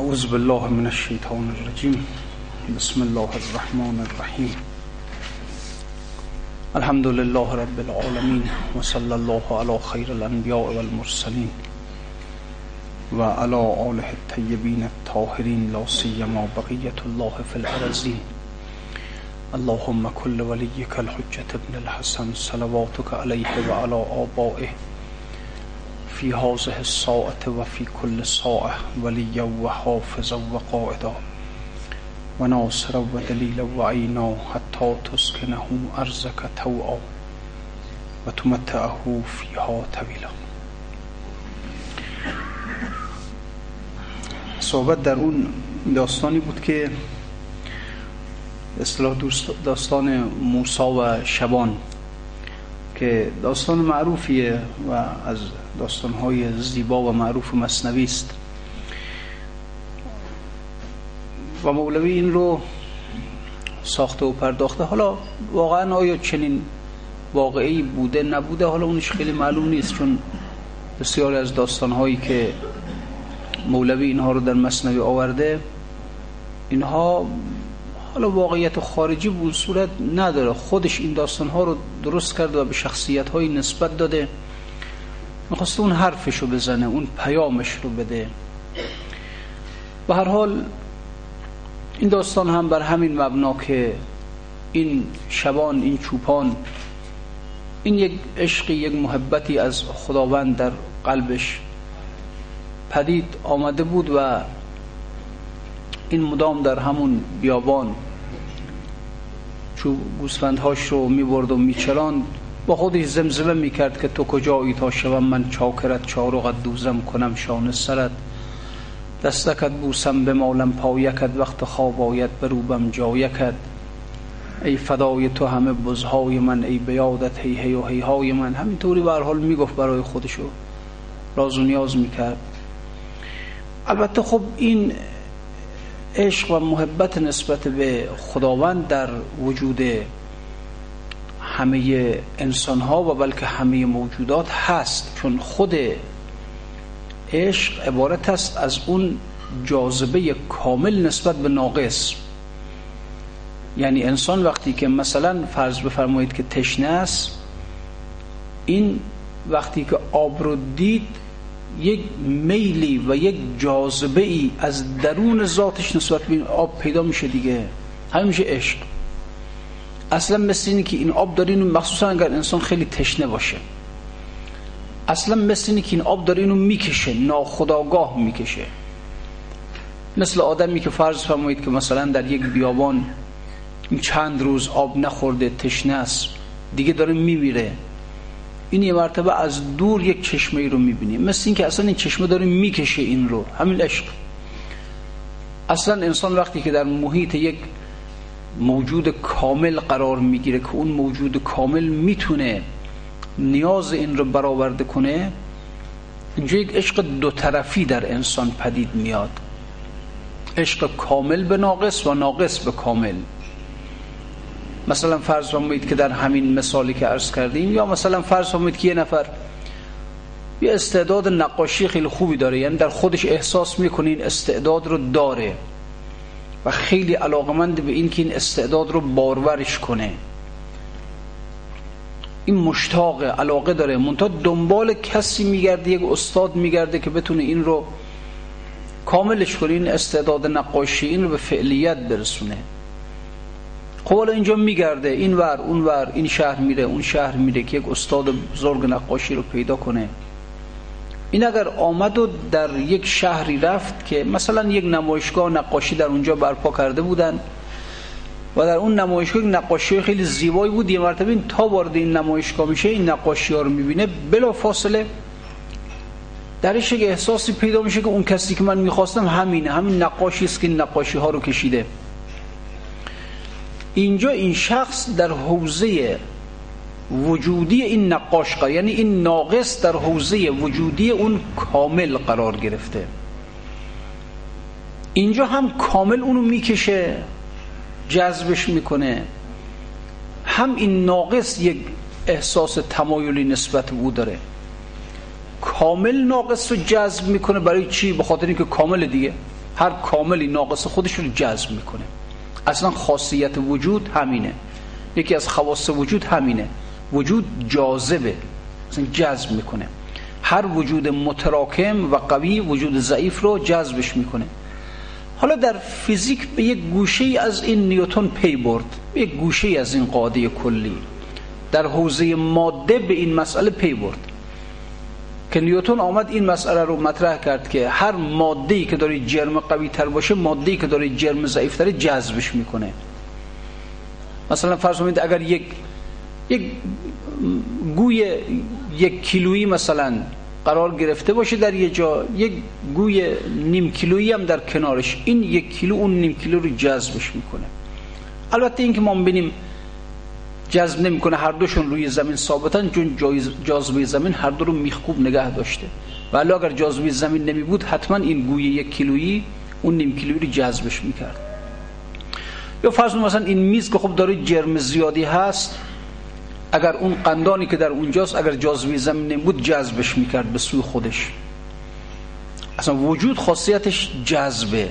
أعوذ بالله من الشيطان الرجيم. بسم الله الرحمن الرحيم. الحمد لله رب العالمين وصلى الله على خير الأنبياء والمرسلين وعلى آله الطيبين الطاهرين لا سيما بقية الله في الأرضين اللهم كل وليك الحجة ابن الحسن صلواتك عليه وعلى آبائه في هذه الساعة وفي كل ساعة وليا وحافظا وقائدا. وناصرا ودليلا وعينا حتى تسكنه أرزك توعا وتمتعه فيها طويلا صحبت در اون داستانی بود که اصلاح داستان موسا و شبان. که داستان معروفیه و از داستانهای زیبا و معروف مصنوی است. و مولوی این رو ساخته و پرداخته. حالا واقعا آیا چنین واقعی بوده نبوده؟ حالا اونش خیلی معلوم نیست چون بسیاری از داستانهایی که مولوی اینها رو در مصنوی آورده اینها حالا واقعیت خارجی بود صورت نداره. خودش این داستان ها رو درست کرده و به شخصیت های نسبت داده. می‌خواسته اون حرفش رو بزنه اون پیامش رو بده. به هر حال این داستان هم بر همین مبنا که این شبان این چوپان این یک عشقی یک محبتی از خداوند در قلبش پدید آمده بود و این مدام در همون بیابان چو گوسفندهاش رو می‌برد و میچراند. با خودش زمزمه می‌کرد که تو کجایی تا شوم؟ من چاکرت چارقت دوزم کنم شان سرت. دستکت بوسم به مالم پایکت وقت خواب آید بروبم جایکت. ای فدای تو همه بزهای من ای بیادت هی هی و هی های من. همینطوری به حال می‌گفت برای خودشو. راز و نیاز می‌کرد. البته خب این عشق و محبت نسبت به خداوند در وجود همه انسان ها و بلکه همه موجودات هست. چون خود عشق عبارت است از اون جاذبه کامل نسبت به ناقص. یعنی انسان وقتی که مثلا فرض بفرمایید که تشنه است این وقتی که آب رو دید یک میلی و یک جاذبه ای از درون ذاتش نسبت به این آب پیدا میشه دیگه. همین میشه عشق. اصلا مثل اینه که این آب داره اینو مخصوصا اگر انسان خیلی تشنه باشه. اصلا مثل اینه که این آب داره اینو می‌کشه ناخداگاه می‌کشه. مثل آدمی که فرض فرمایید که مثلا در یک بیابان چند روز آب نخورده تشنه است دیگه داره میمیره. این یه مرتبه از دور یک چشمه ای رو می‌بینی. مثل این که اصلا این چشمه داره می‌کشه این رو. همین عشق. اصلا انسان وقتی که در محیط یک موجود کامل قرار می‌گیره که اون موجود کامل می‌تونه نیاز این رو برآورده کنه اینجا یک عشق دو طرفی در انسان پدید میاد. عشق کامل به ناقص و ناقص به کامل. مثلا فرض فرمایید که در همین مثالی که عرض کردیم یا مثلا فرض فرمایید که یه نفر یه استعداد نقاشی خیلی خوبی داره یعنی در خودش احساس می‌کنه این استعداد رو داره و خیلی علاقمند به این که این استعداد رو بارورش کنه. این مشتاق علاقه داره. منتها دنبال کسی میگرده یک استاد میگرده که بتونه این رو کاملش کنه این استعداد نقاشی این رو به فعلیت برسونه. خب اینجا میگرده این ور اون ور این شهر میره اون شهر میره که یک استاد بزرگ نقاشی رو پیدا کنه این اگر آمد و در یک شهری رفت که مثلا یک نمایشگاه نقاشی در اونجا برپا کرده بودن و در اون نمایشگاه نقاشی خیلی زیبایی بود یه مرتبه این تا وارد این نمایشگاه میشه این نقاشی ها رو می‌بینه بلا فاصله درش یک احساسی پیدا میشه که اون کسی که من می‌خواستم همینه همین نقاشی است که این نقاشی ها رو کشیده اینجا این شخص در حوزه وجودی این نقاش قرار یعنی این ناقص در حوزه وجودی اون کامل قرار گرفته. اینجا هم کامل اونو می‌کشه جذبش می‌کنه. هم این ناقص یک احساس تمایلی نسبت به او داره. کامل ناقص رو جذب می‌کنه برای چی؟ به خاطر اینکه کامل دیگه. هر کاملی ناقص خودش رو جذب می‌کنه. اصلا خاصیت وجود همینه. یکی از خواص وجود همینه. وجود جاذبه. اصلا جذب می‌کنه. هر وجود متراکم و قوی وجود ضعیف رو جذبش می‌کنه. حالا در فیزیک به یک گوشه از این نیوتن پی برد. به یک گوشه از این قاعده کلی. در حوزه ماده به این مسئله پی برد. که نیوتن آمد این مسئله رو مطرح کرد که هر ماده ای که داره جرم قوی تر باشه ماده ای که داره جرم ضعیف تر جذبش می‌کنه. مثلا فرض کنید اگر یک یک گوی یک کیلویی مثلا قرار گرفته باشه در یه جا یک گوی نیم کیلویی هم در کنارش این یک کیلو اون نیم کیلو رو جذبش می‌کنه. البته اینکه ما ببینیم جذب نمی‌کنه. هر دوشون روی زمین ثابتن چون جاذبه زمین هر دو رو میخکوب نگه داشته. ولی اگر جاذبه زمین نمی بود حتما این گوی یک کیلویی اون نیم کیلویی رو جذبش می‌کرد. یا فرض مثلا این میز که خب داره جرم زیادی هست اگر اون قندانی که در اونجاست اگر جاذبه زمین نمی بود جذبش می‌کرد به سوی خودش. اصلا وجود خاصیتش جذبه.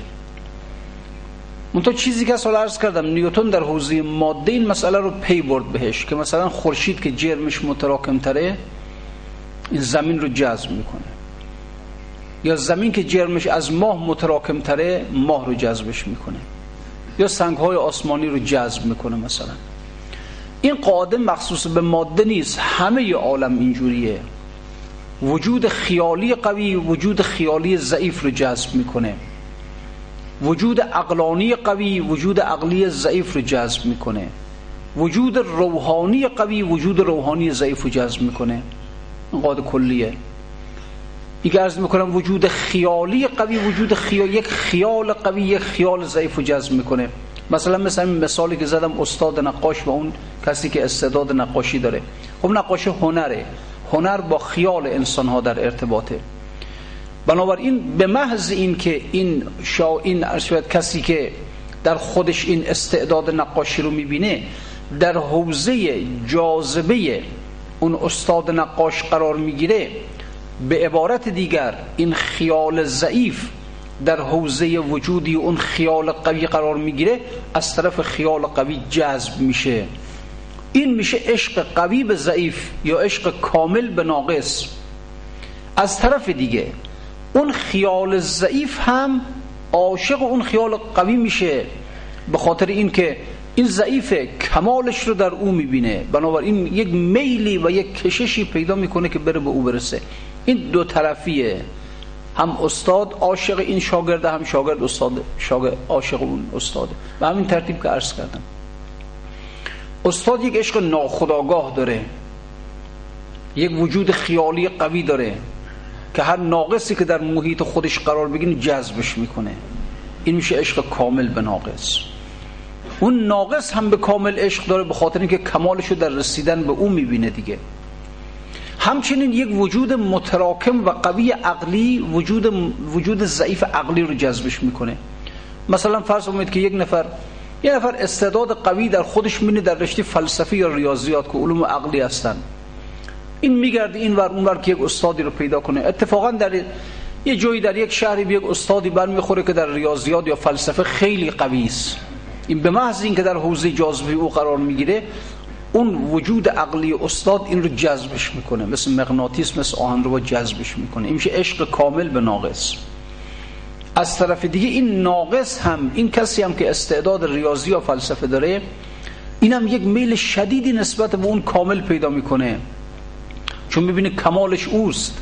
منتها چیزی که سال عرض کردم نیوتن در حوزه ماده این مسئله رو پی برد بهش که مثلا خورشید که جرمش متراکم تره این زمین رو جذب می‌کنه. یا زمین که جرمش از ماه متراکم تره ماه رو جذبش می‌کنه. یا سنگ های آسمانی رو جذب می‌کنه مثلا. این قاعده مخصوص به ماده نیست همه عالم اینجوریه. وجود خیالی قوی وجود خیالی ضعیف رو جذب می‌کنه. وجود عقلانی قوی وجود عقلی ضعیف رو جذب می‌کنه. وجود روحانی قوی وجود روحانی ضعیف رو جذب می‌کنه. قاعده کلیه. دیگه ارز می‌کنم وجود خیالی قوی وجود خیال یک خیال قوی یک خیال ضعیف رو جذب می‌کنه. مثلا مثلا مثالی که زدم استاد نقاش و اون کسی که استعداد نقاشی داره. خب نقاشی هنره. هنر با خیال انسان ها در ارتباطه. بنابراین به محض این که این شا این کسی که در خودش این استعداد نقاشی رو می‌بینه در حوزه جاذبه اون استاد نقاش قرار می‌گیره به عبارت دیگر این خیال ضعیف در حوزه وجودی اون خیال قوی قرار می‌گیره از طرف خیال قوی جذب میشه. این میشه عشق قوی به ضعیف یا عشق کامل به ناقص. از طرف دیگه اون خیال ضعیف هم عاشق اون خیال قوی میشه. به خاطر اینکه این ضعیف کمالش رو در او می‌بینه. بنابراین یک میلی و یک کششی پیدا می‌کنه که بره به او برسه. این دو طرفیه. هم استاد عاشق این شاگرده هم شاگرد استاد شاگرد عاشق اون استاده و همین ترتیب که عرض کردم. استاد یک عشق ناخداگاه داره. یک وجود خیالی قوی داره. که هر ناقصی که در محیط خودش قرار بگیره جذبش می‌کنه. این میشه عشق کامل به ناقص. اون ناقص هم به کامل عشق داره به خاطر اینکه کمالشو در رسیدن به اون می‌بینه دیگه. همچنین یک وجود متراکم و قوی عقلی وجود وجود ضعیف عقلی رو جذبش می‌کنه. مثلا فرض کنید که یک نفر یه نفر استعداد قوی در خودش مینه در رشته فلسفی یا ریاضیات که علوم عقلی هستن. این میگرده این ور اون ور که یک استادی رو پیدا کنه. اتفاقا در یه جایی در یک شهری به یک استادی برمیخوره که در ریاضیات یا فلسفه خیلی قوی است. این به محض اینکه در حوزه جاذبه او قرار می‌گیره اون وجود عقلی استاد این رو جذبش می‌کنه. مثل مغناطیس مثل آهن رو جذبش می‌کنه. این میشه عشق کامل به ناقص. از طرف دیگه این ناقص هم این کسی هم که استعداد ریاضی و فلسفه داره این هم یک میل شدیدی نسبت به اون کامل پیدا می‌کنه. چون می‌بینه کمالش اوست.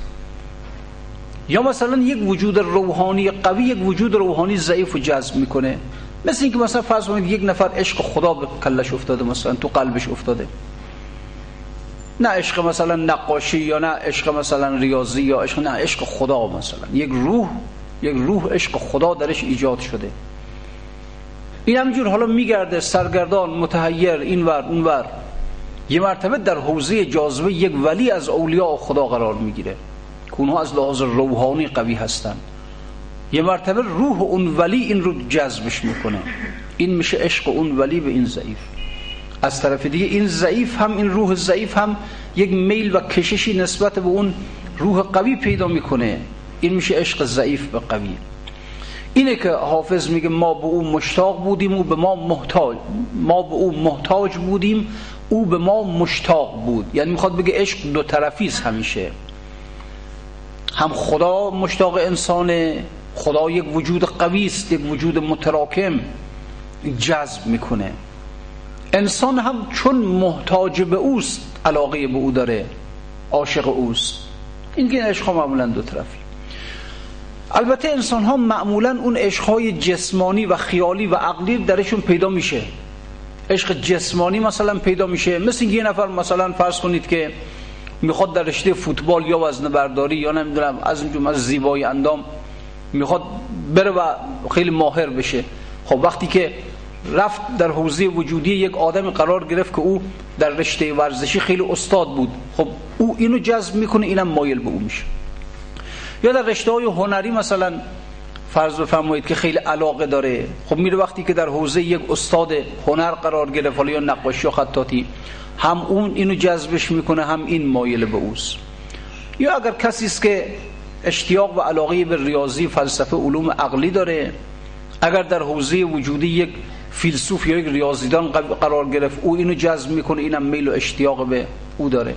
یا مثلا یک وجود روحانی قوی یک وجود روحانی ضعیف و جذب می‌کنه. مثل اینکه مثلا فرض کنید یک نفر عشق خدا به کلش افتاده مثلا تو قلبش افتاده. نه عشق مثلا نقاشی یا نه عشق مثلا ریاضی یا عشق نه عشق خدا مثلا. یک روح یک روح عشق خدا درش ایجاد شده. این همینجور حالا میگرده سرگردان متحیر اینور اونور. یه مرتبه در حوزه جاذبه یک ولی از اولیاء خدا قرار می‌گیره. که از لحاظ روحانی قوی هستن یه مرتبه روح اون ولی این رو جذبش می‌کنه. این میشه عشق اون ولی به این ضعیف. از طرف دیگه این ضعیف هم این روح ضعیف هم یک میل و کششی نسبت به اون روح قوی پیدا می‌کنه. این میشه عشق ضعیف به قوی. اینه که حافظ میگه ما به او مشتاق بودیم او به ما محتاج ما به او محتاج بودیم او به ما مشتاق بود. یعنی می‌خواد بگه عشق دو طرفی است همیشه. هم خدا مشتاق انسانه خدا یک وجود قوی است یک وجود متراکم جذب می‌کنه. انسان هم چون محتاج به اوست علاقه به او داره عاشق اوست. این که عشق معمولا دو طرفی. البته انسان ها معمولا اون عشق های جسمانی و خیالی و عقلی درشون پیدا میشه. عشق جسمانی مثلا پیدا میشه. مثل یه نفر مثلا فرض کنید که می‌خواد در رشته فوتبال یا وزن برداری یا نمی‌دونم از اینجور از زیبایی اندام می‌خواد بره و خیلی ماهر بشه. خب وقتی که رفت در حوزه وجودی یک آدم قرار گرفت که او در رشته ورزشی خیلی استاد بود خب او اینو جذب می‌کنه اینم مایل به او میشه. در رشته های هنری مثلا فرض بفرمایید که خیلی علاقه داره. خب میره وقتی که در حوزه یک استاد هنر قرار گرفت یا نقاشی و خطاطی هم اون اینو جذبش می‌کنه هم این مایل به اوست. یا اگر کسی است که اشتیاق و علاقه به ریاضی فلسفه علوم عقلی داره اگر در حوزه وجودی یک فیلسوف یا یک ریاضیدان قرار گرفت او اینو جذب می‌کنه اینم میل و اشتیاق به او داره.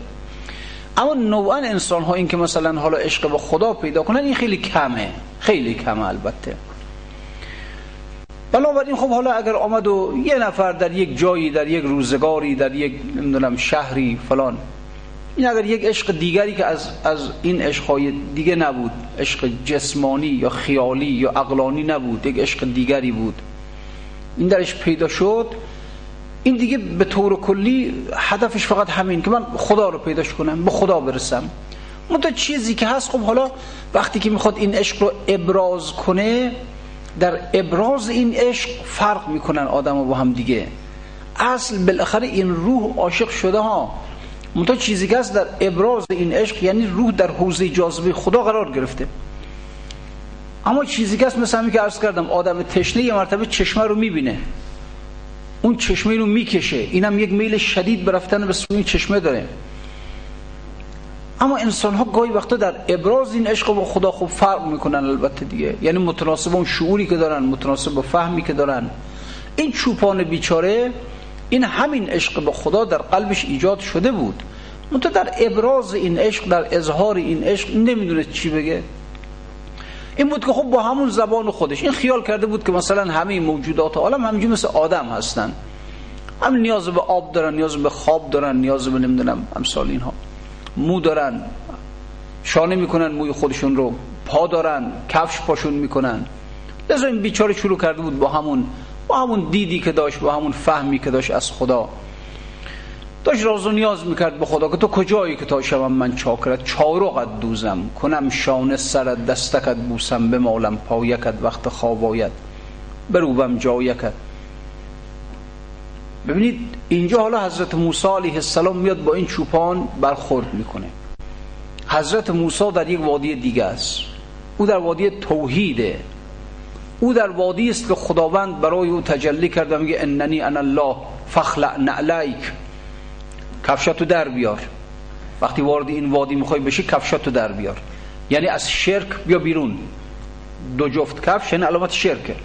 اما نوعا انسان ها این که مثلا حالا عشق به خدا پیدا کنن این خیلی کمه. خیلی کمه البته. بنابراین خب حالا اگر آمد و یه نفر در یک جایی در یک روزگاری در یک نمی‌دونم شهری فلان این اگر یک عشق دیگری که از, از این عشقهای دیگه نبود عشق جسمانی یا خیالی یا عقلانی نبود یک عشق دیگری بود این درش پیدا شد این دیگه به طور کلی هدفش فقط همین که من خدا رو پیداش کنم به خدا برسم. منتها چیزی که هست خب حالا وقتی که می‌خواد این عشق رو ابراز کنه در ابراز این عشق فرق می‌کنن آدم با هم دیگه. اصل بالاخره این روح عاشق شده ها. منتها چیزی که هست در ابراز این عشق یعنی روح در حوزه جاذبه خدا قرار گرفته. اما چیزی که هست مثل همین که عرض کردم آدم تشنه یه مرتبه چشمه رو می‌بینه. اون چشمه رو می‌کشه. اینم یک میل شدید برفتن به سوی چشمه داره. اما انسان ها گاهی وقتا در ابراز این عشق با خدا خوب فرق می‌کنن البته دیگه. یعنی متناسب اون شعوری که دارن متناسب با فهمی که دارن. این چوپان بیچاره این همین عشق به خدا در قلبش ایجاد شده بود. منتها در ابراز این عشق در اظهار این عشق نمی‌دونه چی بگه. این بود که خب با همون زبان خودش. این خیال کرده بود که مثلا همه موجودات عالم همینجور مثل آدم هستن. هم نیاز به آب دارن نیاز به خواب دارن نیاز به نمی‌دونم امثال اینها. مو دارن شانه می‌کنن موی خودشون رو پا دارن کفش پاشون می‌کنن. لذا این بیچاره شروع کرده بود با همون با همون دیدی که داشت با همون فهمی که داشت از خدا. داشت راز و نیاز می‌کرد به خدا که تو کجایی که تا شوم من چاکرت چارقت دوزم. کنم شانه سرت دستکت بوسم مالم پایکت وقت خواب آید بروبم جایکت. ببینید اینجا حالا حضرت موسی علیه السلام میاد با این چوپان برخورد می‌کنه. حضرت موسی در یک وادی دیگه است. او در وادی توحیده. او در وادی است که خداوند برای او تجلی کرده میگه اننی انا الله فخلع نعلیک کفشاتو در بیار. وقتی وارد این وادی می‌خوای بشی کفشاتو در بیار. یعنی از شرک بیا بیرون. دو جفت کفش یعنی علامت شرکه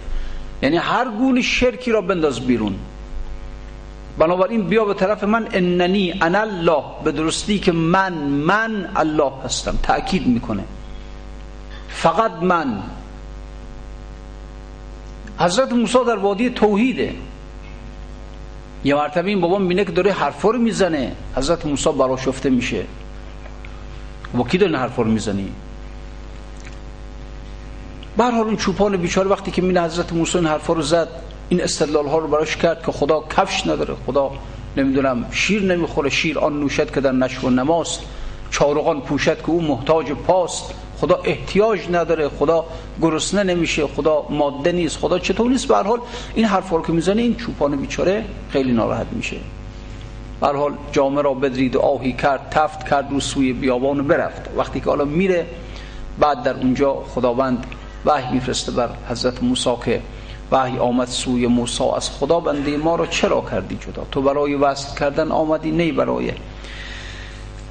یعنی هر گونه شرکی را بنداز بیرون. بنابراین بیا به طرف من اننی انا الله. به درستی که من من الله هستم. تأکید می‌کنه. فقط من. حضرت موسی در وادی توحیده. یه مرتبه این بابا می‌بینه که داره حرفا رو می‌زنه. حضرت موسی براشفته میشه. با کی داره حرفا رو می‌زنی برحال اون چوپان بیچاره وقتی که مینه حضرت موسی این حرفا رو زد این استدلال ها رو براش کرد که خدا کفش نداره. خدا نمی‌دونم شیر نمی‌خوره. شیر آن نوشد که در نشو نماست. چارقان پوشد که او محتاج پاست. خدا احتیاج نداره خدا گرسنه نمیشه خدا ماده نیست خدا چطور نیست؟ به حال این حرفا رو که می‌زنه این چوپان بیچاره خیلی ناراحت میشه. به حال جامعه را بدرید و آهی کرد تفت کرد رو سوی بیابان برفت. وقتی که حالا میره بعد در اونجا خداوند وحی میفرسته بر حضرت موسی که وحی آمد سوی موسی. از خدا بنده ما را چرا کردی جدا؟ تو برای وصل کردن آمدی نه برای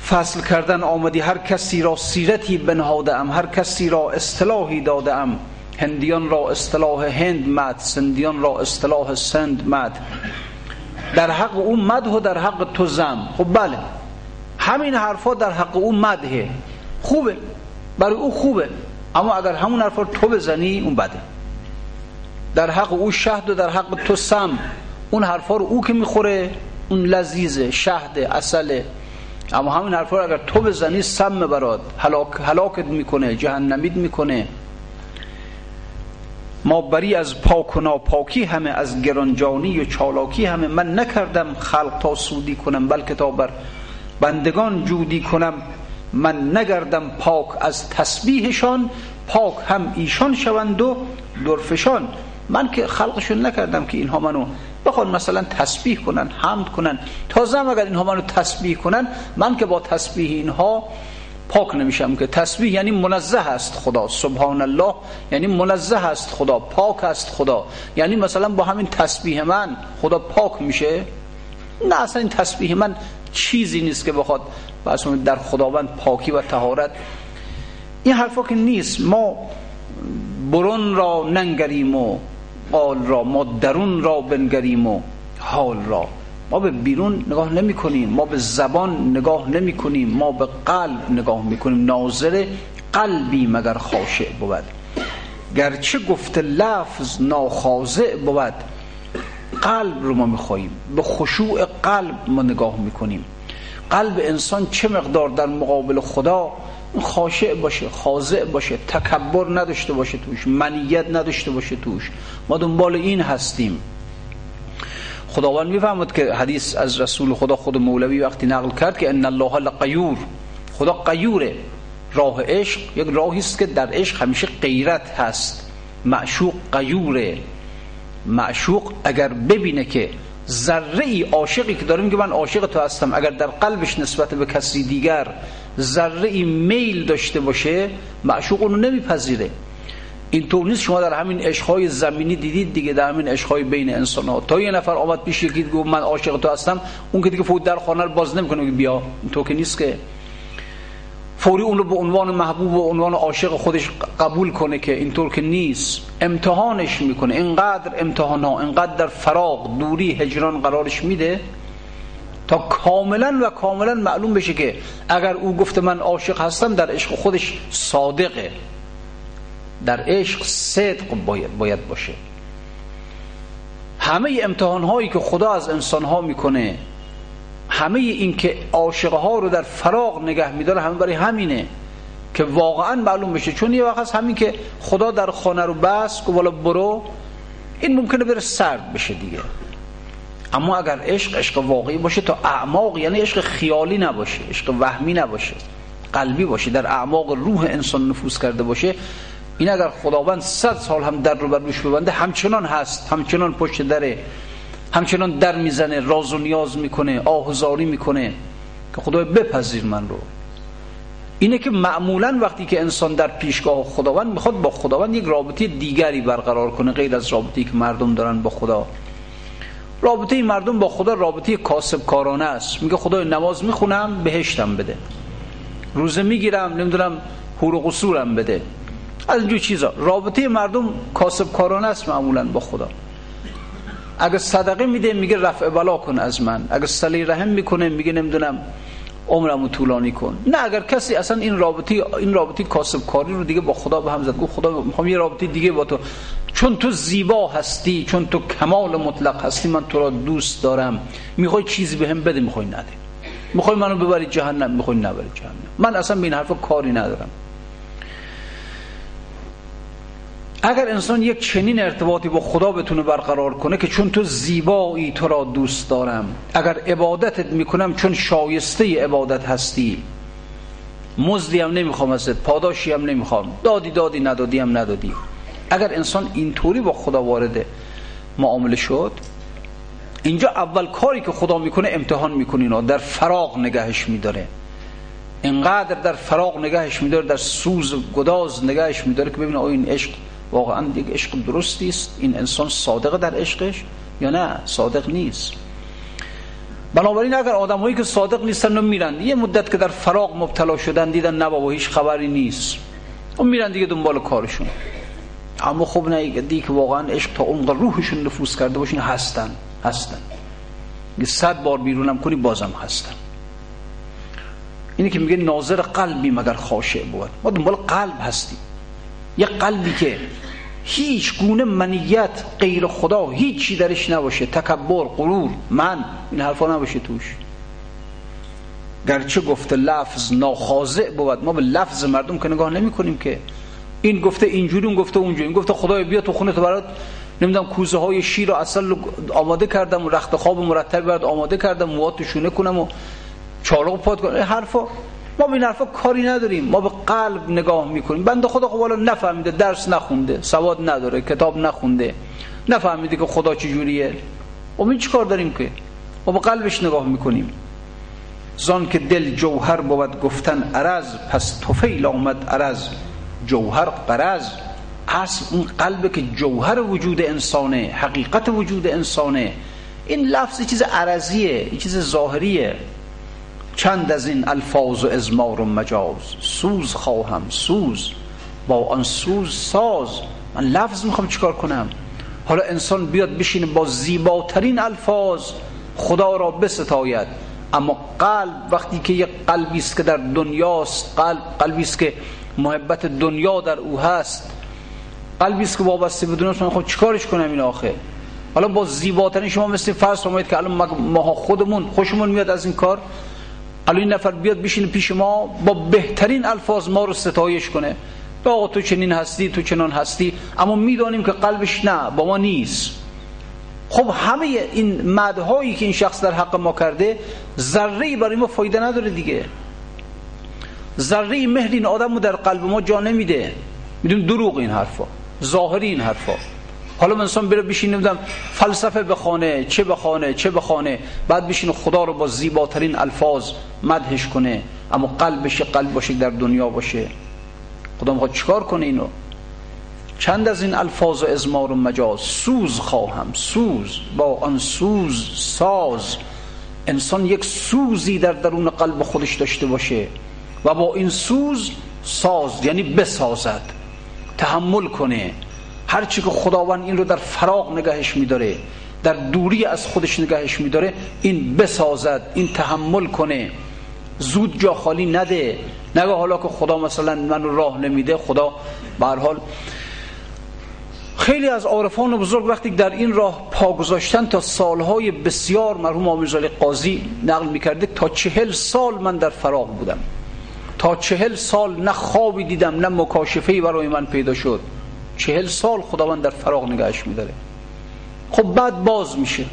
فصل کردن آمدی هر کسی را سیرتی بنهاده ام هر کسی را اصطلاحی داده ام هندیان را اصطلاح هند مد سندیان را اصطلاح سند مد در حق اون مد و در حق تو زم. خب بله همین حرفا در حق اون مدهه خوبه برای او خوبه. اما اگر همون حرفا تو بزنی اون بده. در حق او شهد و در حق تو سم. اون حرفا رو او که می‌خوره اون لذیذه شهد اصله. اما همین حرفا اگر تو بزنی سم برات. هلاک هلاکت می‌کنه جهنمید می‌کنه. ما بری از پاک و ناپاکی همه از گرانجانی و چالاکی همه من نکردم خلق تا سودی کنم بلکه تا بر بندگان جودی کنم. من نگردم پاک از تسبیحشان پاک هم ایشان شوند و درفشان. من که خلقشون نکردم که اینها منو بخوان مثلا تسبیح کنن حمد کنن. تازه هم اگر اینها منو تسبیح کنن من که با تسبیح اینها پاک نمیشم که تسبیح یعنی منزه است خدا سبحان الله یعنی منزه است خدا پاک است خدا. یعنی مثلا با همین تسبیح من خدا پاک میشه؟ نه اصلا این تسبیح من چیزی نیست که بخواد در خداوند پاکی و تهارت این حرفا که نیست ما برون را ننگریم و قال را ما درون را بنگریم و حال را. ما به بیرون نگاه نمی کنیم ما به زبان نگاه نمی کنیم ما به قلب نگاه می کنیم. ناظر قلبی مگر خاشع بود. گرچه گفته لفظ ناخاضع بود قلب رو ما می‌خواهیم به خشوع قلب ما نگاه می‌کنیم قلب انسان چه مقدار در مقابل خدا خاشع باشه خاضع باشه تکبر نداشته باشه توش منیت نداشته باشه توش. ما دنبال این هستیم. خداوند می‌فهمد که حدیث از رسول خدا خود مولوی وقتی نقل کرد که ان الله لقیور خدا قیوره. راه عشق یک راهی است که در عشق همیشه غیرت هست. معشوق قیوره. معشوق اگر ببینه که ذره ای عاشقی که داره میگه من عاشق تو هستم اگر در قلبش نسبت به کسی دیگر ذره ای میل داشته باشه معشوق اونو نمیپذیره. اینطور نیست. شما در همین عشقهای زمینی دیدید دیگه در همین عشقهای بین انسان ها تا یه نفر آمد پیش یکی گفت من عاشق تو هستم. اون که دیگه فوت در خانه رو باز نمی‌کنه بیا. تو که نیست که. فوری اون رو به عنوان محبوب و عنوان عاشق خودش قبول کنه که اینطور که نیست. امتحانش می‌کنه. اینقدر امتحان ها اینقدر در فراغ دوری هجران قرارش میده تا کاملا و کاملا معلوم بشه که اگر او گفته من عاشق هستم در عشق خودش صادقه. در عشق صدق باید, باید باشه. همه امتحان هایی که خدا از انسان ها می‌کنه همه این که عاشقه ها رو در فراغ نگه میداره همه برای همینه که واقعا معلوم بشه. چون یه وقت هست همین که خدا در خانه رو بس که والا برو این ممکنه بره سرد بشه دیگه. اما اگر عشق عشق واقعی باشه تا اعماق یعنی عشق خیالی نباشه عشق وهمی نباشه قلبی باشه در اعماق روح انسان نفوذ کرده باشه این اگر خداوند صد سال هم در رو بر روش ببنده همچنان هست همچنان پشت دره همچنان در می‌زنه راز و نیاز می‌کنه آهزاری می‌کنه که خدای بپذیر من رو. اینه که معمولا وقتی که انسان در پیشگاه خداوند می‌خواد با خداوند یک رابطه دیگری برقرار کنه غیر از رابطه‌ای که مردم دارن با خدا. رابطه مردم با خدا رابطه کاسب کارانه است. میگه خدای نماز می‌خونم بهشتم بده. روزه می‌گیرم نمی‌دونم حور و قصورم بده. از اینجور چیزا. رابطه مردم کاسب کارانه است معمولا با خدا. اگر صدقه میده میگه رفع بلا کن از من. اگر صلی رحم می‌کنه میگه نمی‌دونم عمرمو طولانی کن. نه اگر کسی اصلا این رابطه این رابطه کاسب کاری رو دیگه با خدا به هم زد. گفت خدا می‌خوام یه رابطه دیگه با تو. چون تو زیبا هستی چون تو کمال مطلق هستی من تو را دوست دارم. می‌خوای چیزی بهم به بده می‌خوای نده. می‌خوای منو ببری جهنم می‌خوای نبری جهنم. من اصلا به این حرف کاری ندارم. اگر انسان یک چنین ارتباطی با خدا بتونه برقرار کنه که چون تو زیبایی تو را دوست دارم اگر عبادتت می‌کنم چون شایسته عبادت هستی. مزدی هم نمی‌خوام ازت پاداشی هم نمی‌خوام دادی دادی ندادی هم ندادی. اگر انسان اینطوری با خدا وارد معامله شد اینجا اول کاری که خدا می‌کنه امتحان می‌کنه در فراغ نگهش میداره. اینقدر در فراغ نگهش میداره در سوز گداز نگهش میداره که ببینه این عشق واقعا یک عشق درستی است. این انسان صادق در عشقش یا نه؟ صادق نیست. بنابراین اگر آدم هایی که صادق نیستن و میرن یه مدت که در فراغ مبتلا شدن دیدن نه بابا هیچ خبری نیست. و میرن دیگه دنبال کارشون. اما خب نه دی که واقعا عشق تا عمق روحشون نفوذ کرده باشین هستن هستن. صد بار بیرونم کنی بازم هستن. اینی که میگه ناظر قلبی مگر خاشع بود. ما دنبال قلب هستیم. یه قلبی که هیچ گونه منیت غیر خدا هیچی درش نباشه. تکبر غرور من این حرفا نباشه توش. گرچه گفته لفظ ناخاضع بود. ما به لفظ مردم که نگاه نمی کنیم که. این گفته اینجوری اون گفته اونجوری. این گفته خدای بیا تو خونه تو برات نمی‌دونم کوزه های شیر و اصل آماده کردم و رخت خواب مرتب برات آماده کردم موات شونه کنم و چارق پاد کنم. حرفا ما به این حرفا کاری نداریم. ما به قلب نگاه می‌کنیم. بنده خدا خب حالا نفهمیده درس نخونده سواد نداره کتاب نخونده. نفهمیده که خدا چجوریه. و ما کار داریم که؟ ما به قلبش نگاه می‌کنیم. زان که دل جوهر بود گفتن عرض پس توفیل آمد عرض. جوهر قرض اصل اون قلب که جوهر وجود انسانه حقیقت وجود انسانه. این لفظ چیز عرضیه چیز ظاهریه. چند از این الفاظ و ازمار و مجاز؟ سوز خواهم سوز. با آن سوز ساز. من لفظ می‌خوام چیکار کنم؟ حالا انسان بیاد بشینه با زیباترین الفاظ خدا را بستاید. اما قلب وقتی که یک قلبی است که در دنیاست قلب قلبی است که محبت دنیا در او هست. قلبی است که وابسته به دنیاست من خب چیکارش کنم این آخه؟ حالا با زیباترین شما مثل فرض فرمایید که الان ما خودمون خوشمون میاد از این کار؟ الان این نفر بیاد بشینه پیش ما با بهترین الفاظ ما رو ستایش کنه. آقا تو چنین هستی تو چنان هستی اما می‌دانیم که قلبش نه با ما نیست. خب همه این مدهایی که این شخص در حق ما کرده ذره برای ما فایده نداره دیگه. ذره مهر این آدم رو در قلب ما جا نمیده. میدون دروغ این حرفا ظاهری این حرفا. حالا انسان بره بشین نمی‌دونم فلسفه بخونه چه بخونه چه بخونه بعد بشین خدا رو با زیباترین الفاظ مدهش کنه. اما قلبش قلب باشه در دنیا باشه. خدا می‌خواد چیکار کنه اینو؟ چند از این الفاظ و ازمار و مجاز؟ سوز خواهم سوز. با آن سوز ساز. انسان یک سوزی در درون قلب خودش داشته باشه و با این سوز ساز یعنی بسازد تحمل کنه. هرچی که خداوند این رو در فراغ نگهش میداره در دوری از خودش نگهش میداره این بسازد این تحمل کنه. زود جا خالی نده. نگه حالا که خدا مثلا من راه نمیده خدا به حال خیلی از عارفان بزرگ وقتی در این راه پا گذاشتن تا سالهای بسیار مرحوم آمیرزالی قاضی نقل می‌کرده تا چهل سال من در فراغ بودم. تا چهل سال نه خوابی دیدم نه مکاشفه برای من پیدا شد. چهل سال خداوند در فراغ نگهش میداره. خب بعد باز میشه.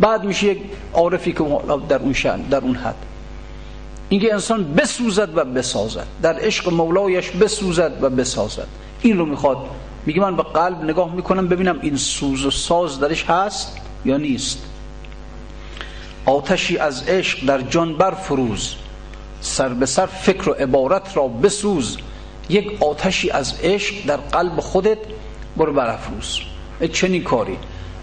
بعد میشه یک عارفی که در اون شن در اون حد. اینکه انسان بسوزد و بسازد. در عشق مولایش بسوزد و بسازد. این رو می‌خواد. میگه من به قلب نگاه می‌کنم ببینم این سوز و ساز درش هست یا نیست. آتشی از عشق در جان بر فروز سر به سر فکر و عبارت را بسوز. یک آتشی از عشق در قلب خودت برو برافروز. چنین کاری.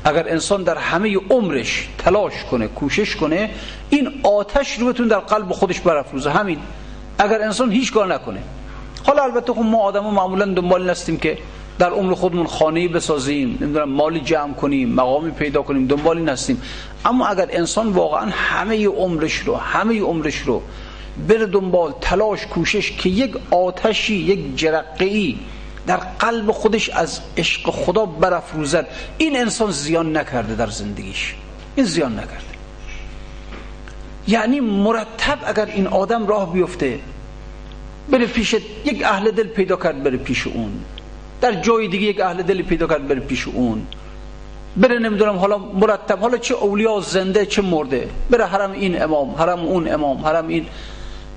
اگر انسان در همه عمرش تلاش کنه کوشش کنه این آتش رو بتون در قلب خودش برافروزه. همین. اگر انسان هیچ کار نکنه. حالا البته خب ما آدم معمولا دنبال نستیم که در عمر خودمون خانه بسازیم نمی‌دونم مالی جمع کنیم مقامی پیدا کنیم دنبالی نستیم اما اگر انسان واقعا همه عمرش رو همه عمرش رو بره دنبال تلاش کوشش که یک آتشی یک جرقه در قلب خودش از عشق خدا برافروزد. این انسان زیان نکرده در زندگیش. این زیان نکرده. یعنی مرتب اگر این آدم راه بیفته بره پیش یک اهل دل پیدا کرد بره پیش اون. در جای دیگه یک اهل دل پیدا کرد بره پیش اون. بره نمی‌دونم حالا مرتب حالا چه اولیا زنده چه مرده. بره حرم این امام حرم اون امام حرم این.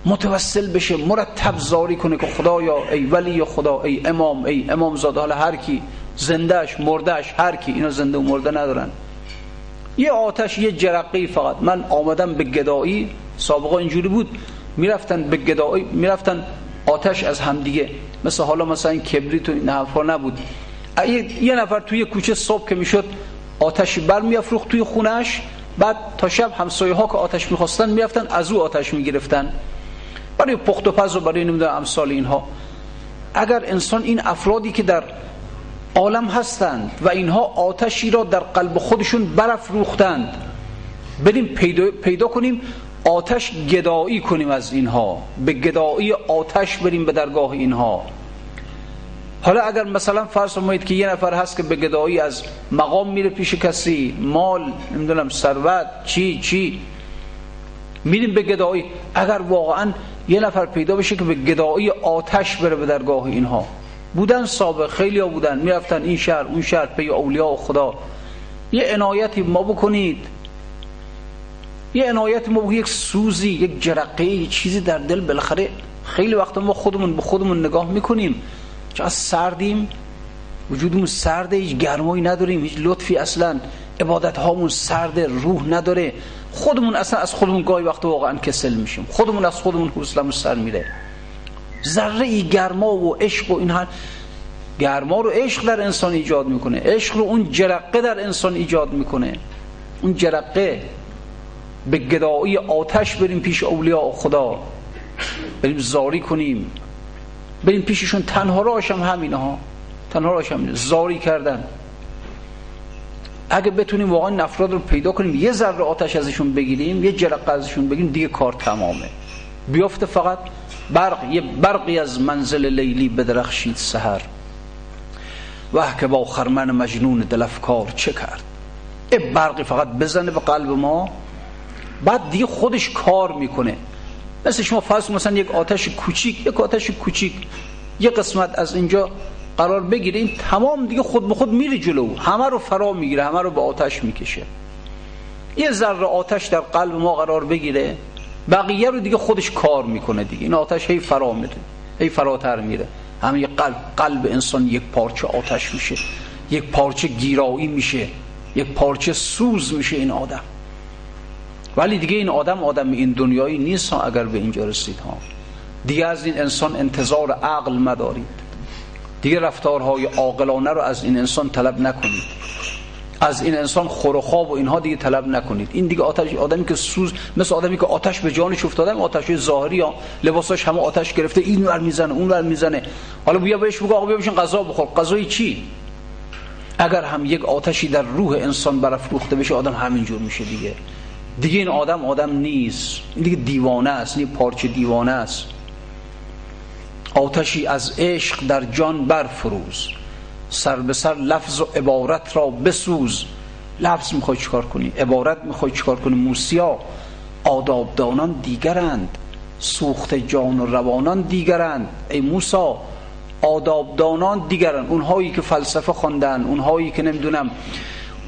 متوسل بشه مرتب زاری کنه که خدایا ای ولی خدا ای امام ای امام زاده حالا هر کی زندهش مردهش هر کی اینا زنده و مرده ندارن. یه آتش یه جرقی فقط. من آمدم به گدایی سابقا اینجوری بود. می‌رفتن به گدایی می‌رفتن آتش از همدیگه. مثل حالا مثلا کبریت و این حرفا نبود. یه نفر توی کوچه صبح که می‌شد بر میافروخت توی خونش بعد تا شب همسایه ها که آتش می‌خواستن می‌رفتن از او آتش می‌گرفتن. برای پخت و پز و برای نمی‌دونم امثال اینها. اگر انسان این افرادی که در عالم هستند و اینها آتشی را در قلب خودشون برافروختند بریم پیدا, پیدا کنیم آتش گدایی کنیم از اینها. به گدایی آتش بریم به درگاه اینها. حالا اگر مثلا فرض فرمایید که یه نفر هست که به گدایی از مقام میره پیش کسی مال نمی‌دونم ثروت چی چی میریم به گدایی. اگر واقعا یه نفر پیدا بشه که به گدایی آتش بره به درگاه اینها. بودن سابق خیلی ها بودن. می‌رفتن این شهر اون شهر پی اولیا و خدا. یه عنایتی ما بکنید. یه عنایت ما بکنید یک سوزی یک جرقه یه چیزی در دل بالاخره خیلی وقت ما خودمون به خودمون نگاه می‌کنیم. چه سردیم. وجودمون سرده هیچ گرمایی نداریم هیچ لطفی اصلا. عبادت هامون سرده روح نداره. خودمون اصلا از خودمون گاهی وقت واقعا کسل میشیم. خودمون از خودمون حوصلمون سر میره ذره ای گرما و عشق و این گرما رو عشق در انسان ایجاد می‌کنه. عشق رو اون جرقه در انسان ایجاد می‌کنه. اون جرقه به گدایی آتش بریم پیش اولیاء خدا. بریم زاری کنیم. بریم پیششون. تنها راش هم همینه ها. تنها راش زاری کردن. اگه بتونیم واقعا افراد رو پیدا کنیم یه ذره آتش ازشون بگیریم یه جرقه ازشون بگیریم دیگه کار تمامه. بیافته فقط برق یه برقی از منزل لیلی بدرخشید سهر وح که با خرمن مجنون دلفکار چه کرد؟ ای برقی فقط بزنه به قلب ما. بعد دیگه خودش کار می‌کنه. مثل شما فرض مثلا یک آتش کوچیک یک آتش کوچیک. یه قسمت از اینجا قرار بگیره این تمام دیگه خود به خود میره جلو. همه رو فرا می‌گیره همه رو به آتش می‌کشه. یه ذره آتش در قلب ما قرار بگیره بقیه رو دیگه خودش کار می‌کنه دیگه. این آتش هی فرا میره هی فراتر میره. همه قلب قلب انسان یک پارچه آتش میشه یک پارچه گیرایی میشه یک پارچه سوز میشه این آدم. ولی دیگه این آدم آدم این دنیایی نیست اگر به اینجا رسید ها. دیگه از این انسان انتظار عقل مدارید دیگه رفتارهای عاقلانه رو از این انسان طلب نکنید. از این انسان خور و خواب و اینها دیگه طلب نکنید. این دیگه آتش آدمی که سوز مثل آدمی که آتش به جانش افتاده آتش ظاهری ها لباساش همه آتش گرفته این ور می‌زنه اون ور می‌زنه. حالا بیا بهش بگو آقا بیا بشین غذا بخور. غذای چی؟ اگر هم یک آتشی در روح انسان برافروخته بشه آدم همینجور میشه دیگه. دیگه این آدم آدم نیست. این دیگه دیوانه است این پارچه دیوانه است. آتشی از عشق در جان برفروز. سر به سر لفظ و عبارت را بسوز. لفظ می‌خوای چیکار کنی؟ عبارت می‌خوای چیکار کنی؟ موسیا آدابدانان دیگرند. سوخت جان و روانان دیگرند. ای موسا آدابدانان دیگرند. اونهایی که فلسفه خوندن اونهایی که نمی‌دونم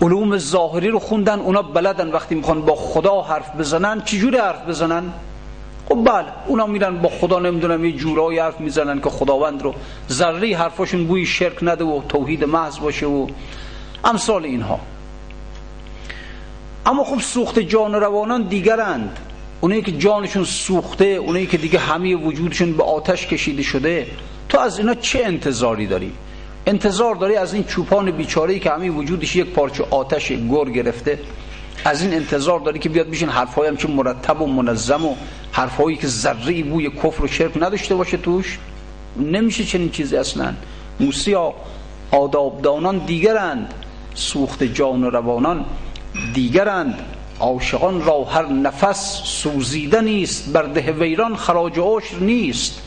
علوم ظاهری رو خوندن اونا بلدن وقتی می‌خوان با خدا حرف بزنن چجوری حرف بزنن؟ خب بله اونا میرن با خدا نمی‌دونم یه جورایی حرف می‌زنن که خداوند رو ذره حرفاشون بوی شرک نده و توحید محض باشه و امثال اینها. اما خب سوخت جان روانان دیگرند. اونایی که جانشون سوخته اونایی که دیگه همه وجودشون به آتش کشیده شده تو از اینا چه انتظاری داری؟ انتظار داری از این چوپان بیچاره‌ای که همه وجودش یک پارچه آتش گر گرفته؟ از این انتظار داری که بیاد بیشین حرفایی هم چه مرتب و منظم و حرفایی که ذره بوی کفر و شرک نداشته باشه توش. نمیشه چنین چیزی اصلا. موسیا آدابدانان دیگرند سوخت جان و روانان دیگرند. عاشقان را هر نفس سوزیده نیست بر ده ویران خراج عشر نیست.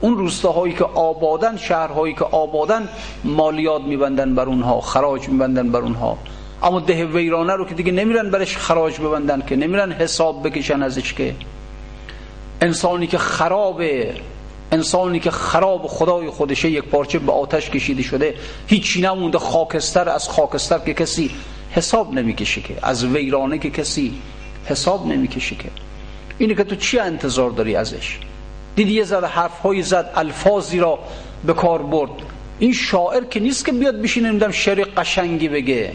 اون روستاهایی که آبادن شهرهایی که آبادن مالیات میبندن بر اونها خراج میبندن بر اونها. اما ده ویرانه رو که دیگه نمیرن برش خراج ببندن که نمیرن حساب بکشن ازش که انسانی که خرابه انسانی که خراب خدای خودشه یک پارچه به آتش کشیده شده هیچی نمونده خاکستر از خاکستر که کسی حساب نمی‌کشه که از ویرانه که کسی حساب نمی‌کشه که. اینه که تو چی انتظار داری ازش؟ دیدی یه زد حرف های زد الفاظی را به کار برد. این شاعر که نیست که بیاد بشینه نمی‌دونم شعر قشنگی بگه.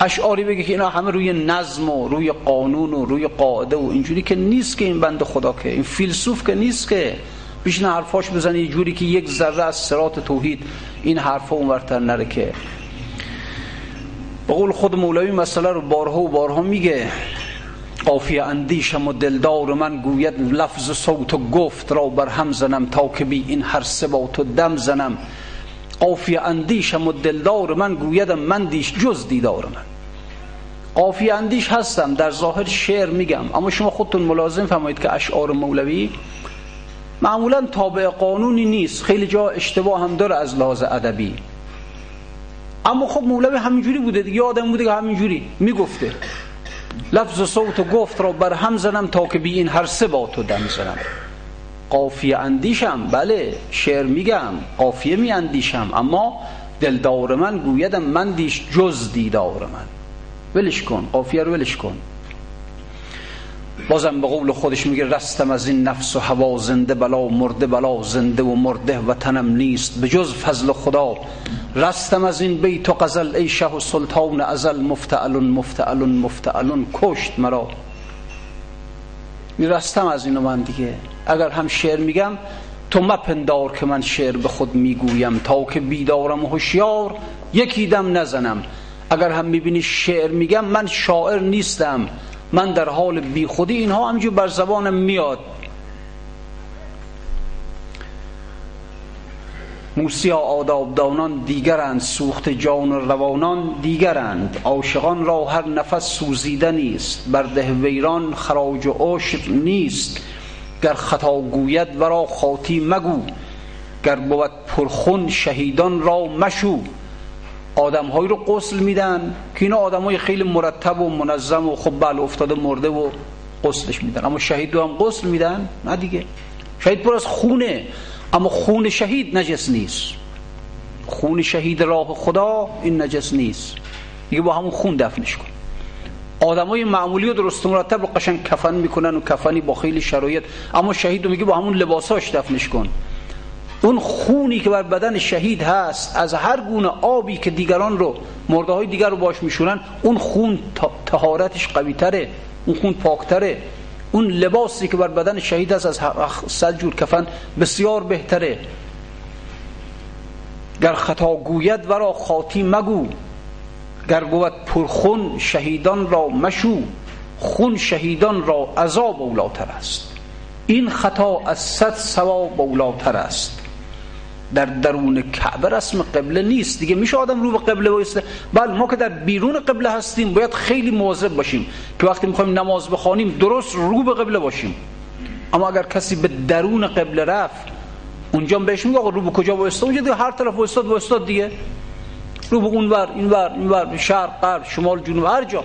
اشعاری بگه که اینا همه روی نظم و روی قانون و روی قاعده و اینجوری که نیست که این بند خدا که این فیلسوف که نیست که. بیشن حرفاش بزنه یه جوری که یک ذره از سرات توحید این حرفا اونورتر نره که. به قول خود مولوی مسئله رو بارها و بارها میگه. قافیه اندیشم و دلدار من گوید لفظ صوت و گفت را بر هم زنم تا که بی این هر سه با تو دم زنم. قافیه اندیشم و دلدار من گویدم من دیش جز دیدار من. قافیه اندیش هستم در ظاهر شعر میگم. اما شما خودتون ملازم فهمید که اشعار مولوی معمولا تابع قانونی نیست. خیلی جا اشتباه هم داره از لحاظ ادبی. اما خب مولوی همینجوری بوده دیگه آدم بوده که همینجوری می‌گفته. لفظ صوت و گفت را بر هم زنم تا که بی این هر سه با تو دم زنم. قافیه اندیشم. بله شعر میگم قافیه می اندیشم اما دلدار من گویدم من دیش جز دیدار من. ولش کن قافیه رو ولش کن. بازم به قول خودش میگه رستم از این نفس و هوا زنده بلا مرده بلا زنده و مرده و تنم نیست. به جز فضل خدا رستم از این بیت و غزل ای شه و سلطان ازل مفتعلون مفتعلون مفتعلون. کشت مرا. میرستم از اینو من دیگه. اگر هم شعر میگم تو مپندار که من شعر به خود می‌گویم. تا که بیدارم و هوشیار یکی دم نزنم. اگر هم می‌بینی شعر میگم من شاعر نیستم. من در حال بی خودی اینها همجور بر زبانم میاد. موسی آدابدانان دیگرند سوخت جان و روانان دیگرند. عاشقان را هر نفس سوزیده نیست. بر ده ویران خراج و عشق نیست. گر خطا گوید ورا خاطی مگو. گر بود پرخون شهیدان را مشو. آدمهایی رو قسل میدن که اینا های خیلی مرتب و منظم و خب بله افتاده مرده و قسلش میدن. اما شهید رو هم قسل میدن؟ نه دیگه. شهید پر از خونه. اما خون شهید نجس نیست. خون شهید راه خدا این نجس نیست. دیگه با همون خون دفنش کن. های معمولی و درست مرتب رو قشنگ کفن می‌کنن و کفنی با خیلی شرایط. اما شهید رو میگه با همون لباساش دفنش کن. اون خونی که بر بدن شهید هست از هر گونه آبی که دیگران رو مرده های دیگر رو باش میشونن اون خون تهارتش قوی تره اون خون پاکتره. اون لباسی که بر بدن شهید هست از صد جور کفن بسیار بهتره. گر خطا گوید ورا خاطی مگو. گر بود پرخون شهیدان را مشو خون شهیدان را عذاب اولاتر است. این خطا از صد ثواب اولاتر است. در درون کعبه رسم قبله نیست. دیگه میشه آدم رو به قبله بایسته بله ما که در بیرون قبله هستیم باید خیلی مواظب باشیم که وقتی می‌خوایم نماز بخوانیم درست رو به قبله باشیم. اما اگر کسی به درون قبله رفت اونجا بهش میگه آقا رو به کجا بایسته اونجا دیگه هر طرف بایستاد بایستاد دیگه. رو به اون ور این ور این ور شرق غرب شمال جنوب هر جا.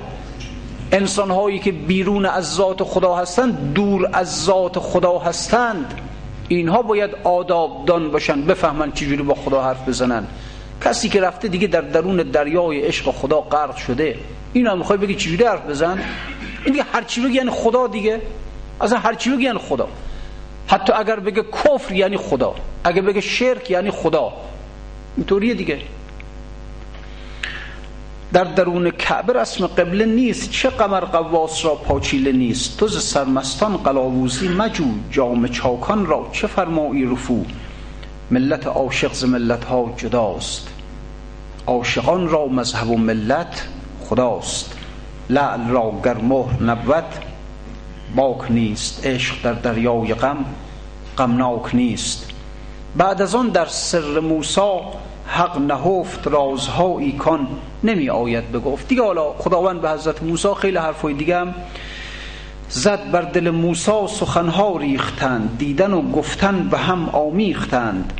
انسان هایی که بیرون از ذات خدا هستند دور از ذات خدا هستند. اینها باید آداب دان باشن بفهمن چجوری با خدا حرف بزنن. کسی که رفته دیگه در درون دریای عشق خدا غرق شده. اینا می‌خوای بگی چجوری حرف بزن؟ این دیگه هر چی یعنی خدا دیگه. اصلا هر چی یعنی خدا. حتی اگر بگه کفر یعنی خدا. اگر بگه شرک یعنی خدا. اینطوریه دیگه. در درون کعبه رسم قبله نیست چه قمر قواس را پاچیله نیست؟ تو ز سرمستان قلاووزی مجو جام چاکان را چه فرمایی رفو؟ ملت عاشق ز ملت ها جداست عاشقان را مذهب و ملت خداست. لعل را گر مهر نبود باک نیست. عشق در دریای غم غمناک نیست. بعد از آن در سر موسی حق نهفت رازهایی کن نمی آید بگفت. دیگه حالا خداوند به حضرت موسی خیلی حرفای دیگه هم زد بر دل موسی سخنها ریختند دیدن و گفتن به هم آمیختند.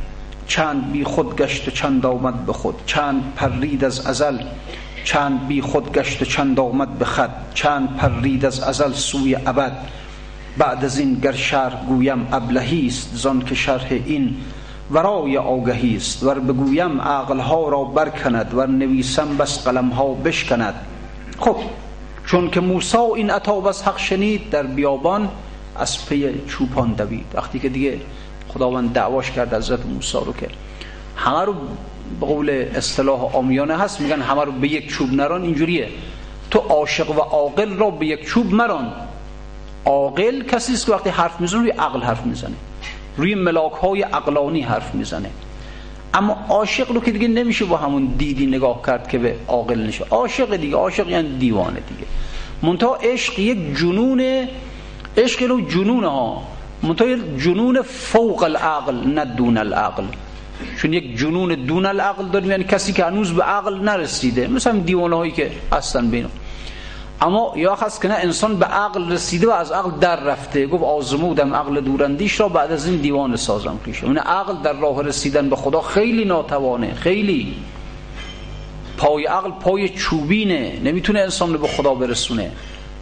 چند بی خود گشت و چند آمد به خود چند پرید از ازل چند بی خود گشت و چند آمد به خد چند پرید از ازل سوی ابد. بعد از این گر شرح گویم ابلهی است زان که شرح این ورای آگهی است. ور بگویم عقلها را برکند ور نویسم بس قلمها بشکند. خب چون که موسی این عطا از حق شنید در بیابان از پی چوپان دوید. وقتی که دیگه خداوند دعواش کرد حضرت موسی رو که همه رو به قول اصطلاح آمیانه هست میگن همه رو به یک چوب نران اینجوریه. تو عاشق و عاقل را به یک چوب مران. عاقل کسی است که وقتی حرف می‌زنه روی عقل حرف می‌زنه. روی ملاک های عقلانی حرف می‌زنه. اما عاشق رو که دیگه نمیشه با همون دیدی نگاه کرد که به عاقل نشه. عاشق دیگه عاشق یعنی دیوانه دیگه. منتها عشق یک جنون عشق رو جنون ها. منتها جنون فوق العقل نه دون العقل. چون یک جنون دون العقل داریم یعنی کسی که هنوز به عقل نرسیده. مثلا دیوانه هایی که هستن بینو اما یا هست که انسان به عقل رسیده و از عقل در رفته گفت آزمودم عقل دوراندیش را بعد از این دیوان سازم پیشه اون عقل در راه رسیدن به خدا خیلی ناتوانه خیلی پای عقل پای چوبینه نمی‌تونه انسان رو به خدا برسونه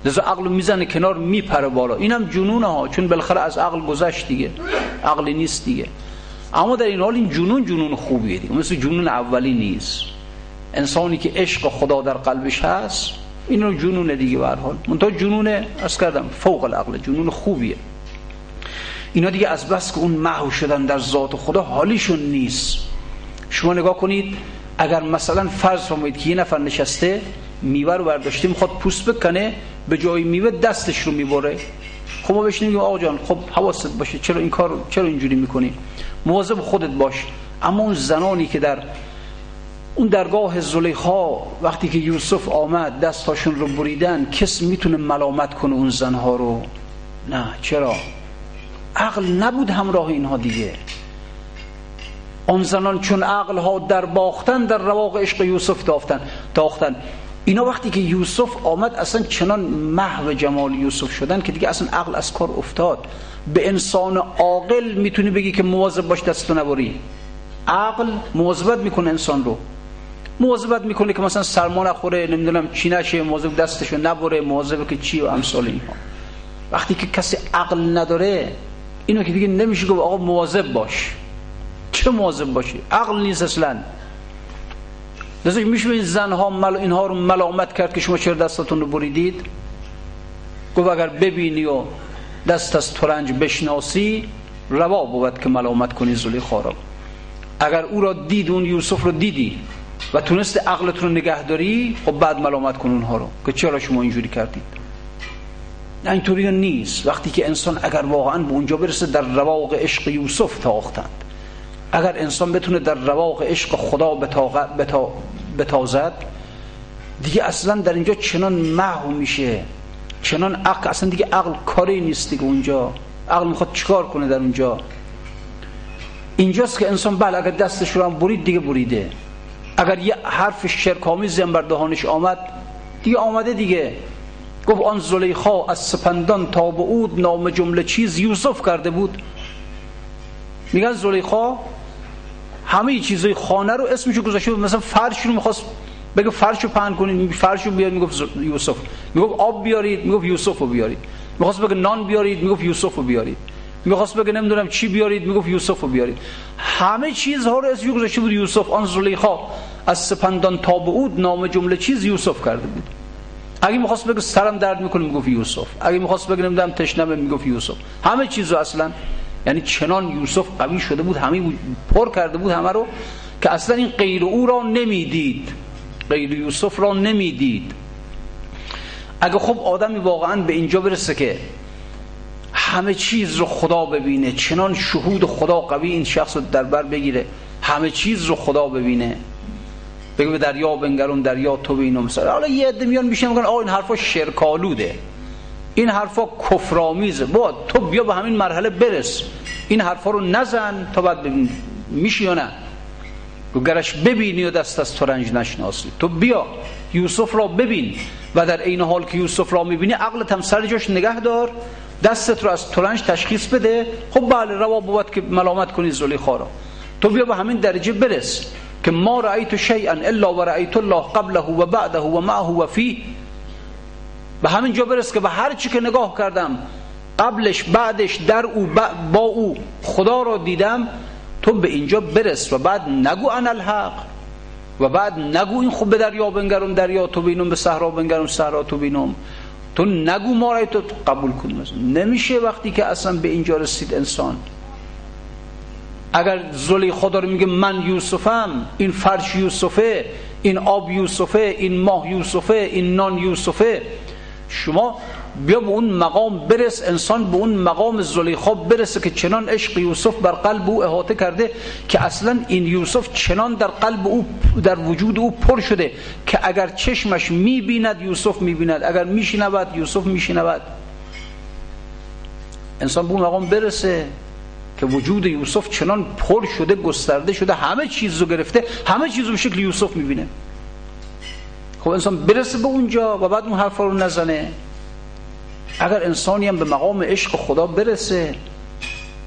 لذا عقل می‌زنه کنار میپره بالا اینم جنونه ها چون بالاخره از عقل گذشت دیگه عقلی نیست دیگه اما در این حال این جنون جنون خوبیه دیگه مثل جنون اولی نیست انسانی که عشق خدا در قلبش هست اینو جنون دیگه به حال. منتها جنون از کردم فوق العقل جنون خوبیه. اینا دیگه از بس که اون محو شدن در ذات خدا حالیشون نیست. شما نگاه کنید اگر مثلا فرض فرمایید که یه نفر نشسته میوه رو برداشته می‌خواد پوست بکنه به جای میوه دستش رو می‌بره. خب ما بهش نمیگیم آقا جان خب حواست باشه چرا این کار چرا اینجوری می‌کنی؟ مواظب خودت باش. اما اون زنانی که در اون درگاه زلیخا وقتی که یوسف آمد دستاشون رو بریدن کس می‌تونه ملامت کنه اون زنها رو؟ نه. چرا؟ عقل نبود همراه اینها دیگه. آن زنان چون عقل ها در باختن در رواق عشق یوسف دافتن داختن. اینا وقتی که یوسف آمد اصلا چنان محو جمال یوسف شدن که دیگه اصلا عقل از کار افتاد. به انسان عاقل می‌تونی بگی که مواظب باش دستو نبری. عقل مواظبت می‌کنه انسان رو. مواظبت می‌کنه که مثلا سرما نخوره نمی‌دونم چی نشه مواظب دستشو نبره مواظب که چی و امثال اینها. وقتی که کسی عقل نداره اینو که دیگه نمیشه گفت آقا مواظب باش. چه مواظب باشی؟ عقل نیست اصلا. لذا میشه این زنها مل... اینها رو ملامت کرد که شما چرا دستتون رو بریدید؟ گفت اگر ببینی و دست از ترنج بشناسی روا بود که ملامت کنی زلیخا را اگر او را دید اون یوسف رو دیدی و تونست عقلت رو نگه داری خب بعد ملامت کن اونها رو. که چرا شما اینجوری کردید؟ نه اینطوری نیست. وقتی که انسان اگر واقعا به اونجا برسه در رواق عشق یوسف تاختند. اگر انسان بتونه در رواق عشق خدا بتازد دیگه اصلا در اینجا چنان محو میشه. چنان عقل اصلا دیگه عقل کاری نیست دیگه اونجا. عقل می‌خواد چیکار کنه در اونجا؟ اینجاست که انسان بله اگر دستش رو هم برید دیگه بریده اگر یه حرف شرکامی بر دهانش آمد دیگه آمده دیگه. گفت آن زلیخا از سپندان تا به اود نام جمله چیز یوسف کرده بود. میگن زلیخا همه چیزای خانه رو اسمشو گذاشته بود. مثلا فرش رو می‌خواست بگه فرش رو پهن کنید فرش رو بیارید می‌گفت یوسف. می‌گفت آب بیارید می‌گفت یوسف رو بیارید. می‌خواست بگه نان بیارید می‌گفت یوسف رو بیارید. می‌خواست بگه نمی‌دونم چی بیارید می‌گفت یوسف رو بیارید. همه چیزها رو اسمشو گذاشته بود یوسف. آن زلیخا از سپندان تا به اود نام جمله چیز یوسف کرده بود. اگه می‌خواست بگه سرم درد می‌کنه می‌گفت یوسف. اگه می‌خواست بگه نمی‌دونم تشنمه می‌گفت یوسف. همه چیزو اصلا یعنی چنان یوسف قوی شده بود همه پر کرده بود همه رو که اصلا این غیر او را نمی‌دید. غیر یوسف را نمی‌دید. اگه خب آدمی واقعا به اینجا برسه که همه چیز رو خدا ببینه. چنان شهود خدا قوی این شخص رو در بر بگیره. همه چیز رو خدا ببینه. بگه به دریا بنگرم دریا تو بینم. مثلا حالا یه عده میان میشن میگن آ این حرفا شرکالوده این حرفا کفرآمیزه. با تو بیا به همین مرحله برس. این حرفا رو نزن تا بعد ببین میشی یا نه. گرش ببینی و دست از ترنج نشناسی. تو بیا یوسف را ببین. و در این حال که یوسف را می‌بینی عقلت هم سر جاش نگه دار. دستت رو از ترنج تشخیص بده. خب بله روا بود که ملامت کنی زلیخا را. تو بیا به همین درجه برس که ما رأیت شیئا الا و رأیت الله قبله و بعده و معه و فیه به همین جا برس که به هر چی که نگاه کردم قبلش بعدش در او با او خدا را دیدم تو به اینجا برس و بعد نگو ان الحق و بعد نگو این خوب به دریا بنگرم دریا تو بینم به صحرا بنگرم صحرا تو بینم. تو نگو ما تو قبول کن. نمیشه وقتی که اصلا به اینجا رسید انسان. اگر زلی خدا رو میگه من یوسفم این فرش یوسفه این آب یوسفه این ماه یوسفه این نان یوسفه. شما بیا به اون مقام برس انسان به اون مقام زلیخا برسه که چنان عشق یوسف بر قلب او احاطه کرده که اصلا این یوسف چنان در قلب او در وجود او پر شده که اگر چشمش می‌بیند یوسف می‌بیند. اگر میشنود یوسف میشنود. انسان به اون مقام برسه که وجود یوسف چنان پر شده گسترده شده همه چیز رو گرفته همه چیز رو به شکل یوسف می‌بینه. خب انسان برسه به اونجا و بعد اون حرفا رو نزنه. اگر انسانی هم به مقام عشق خدا برسه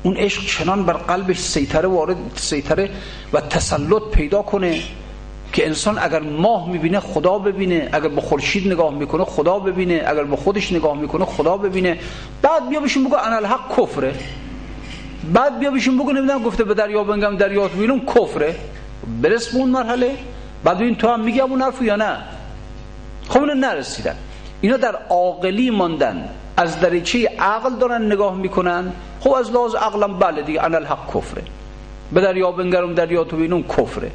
اون عشق چنان بر قلبش سیطره وارد سیطره و تسلط پیدا کنه که انسان اگر ماه می‌بینه خدا ببینه اگر به خورشید نگاه می‌کنه خدا ببینه اگر به خودش نگاه می‌کنه خدا ببینه. بعد بیا بهشون بگو الحق کفره. بعد بیا بهشون بگو نمی‌دونم گفته به دریا بنگم دریا تو کفره. برس به اون مرحله. بعد این تو هم میگی اون حرفو یا نه؟ خب اونو نرسیدن. اینا در عاقلی ماندن. از دریچه عقل دارن نگاه می‌کنن. خب از لحاظ عقلم بله دیگه انا الحق کفره. به دریا بنگرم دریا تو بینون کفره.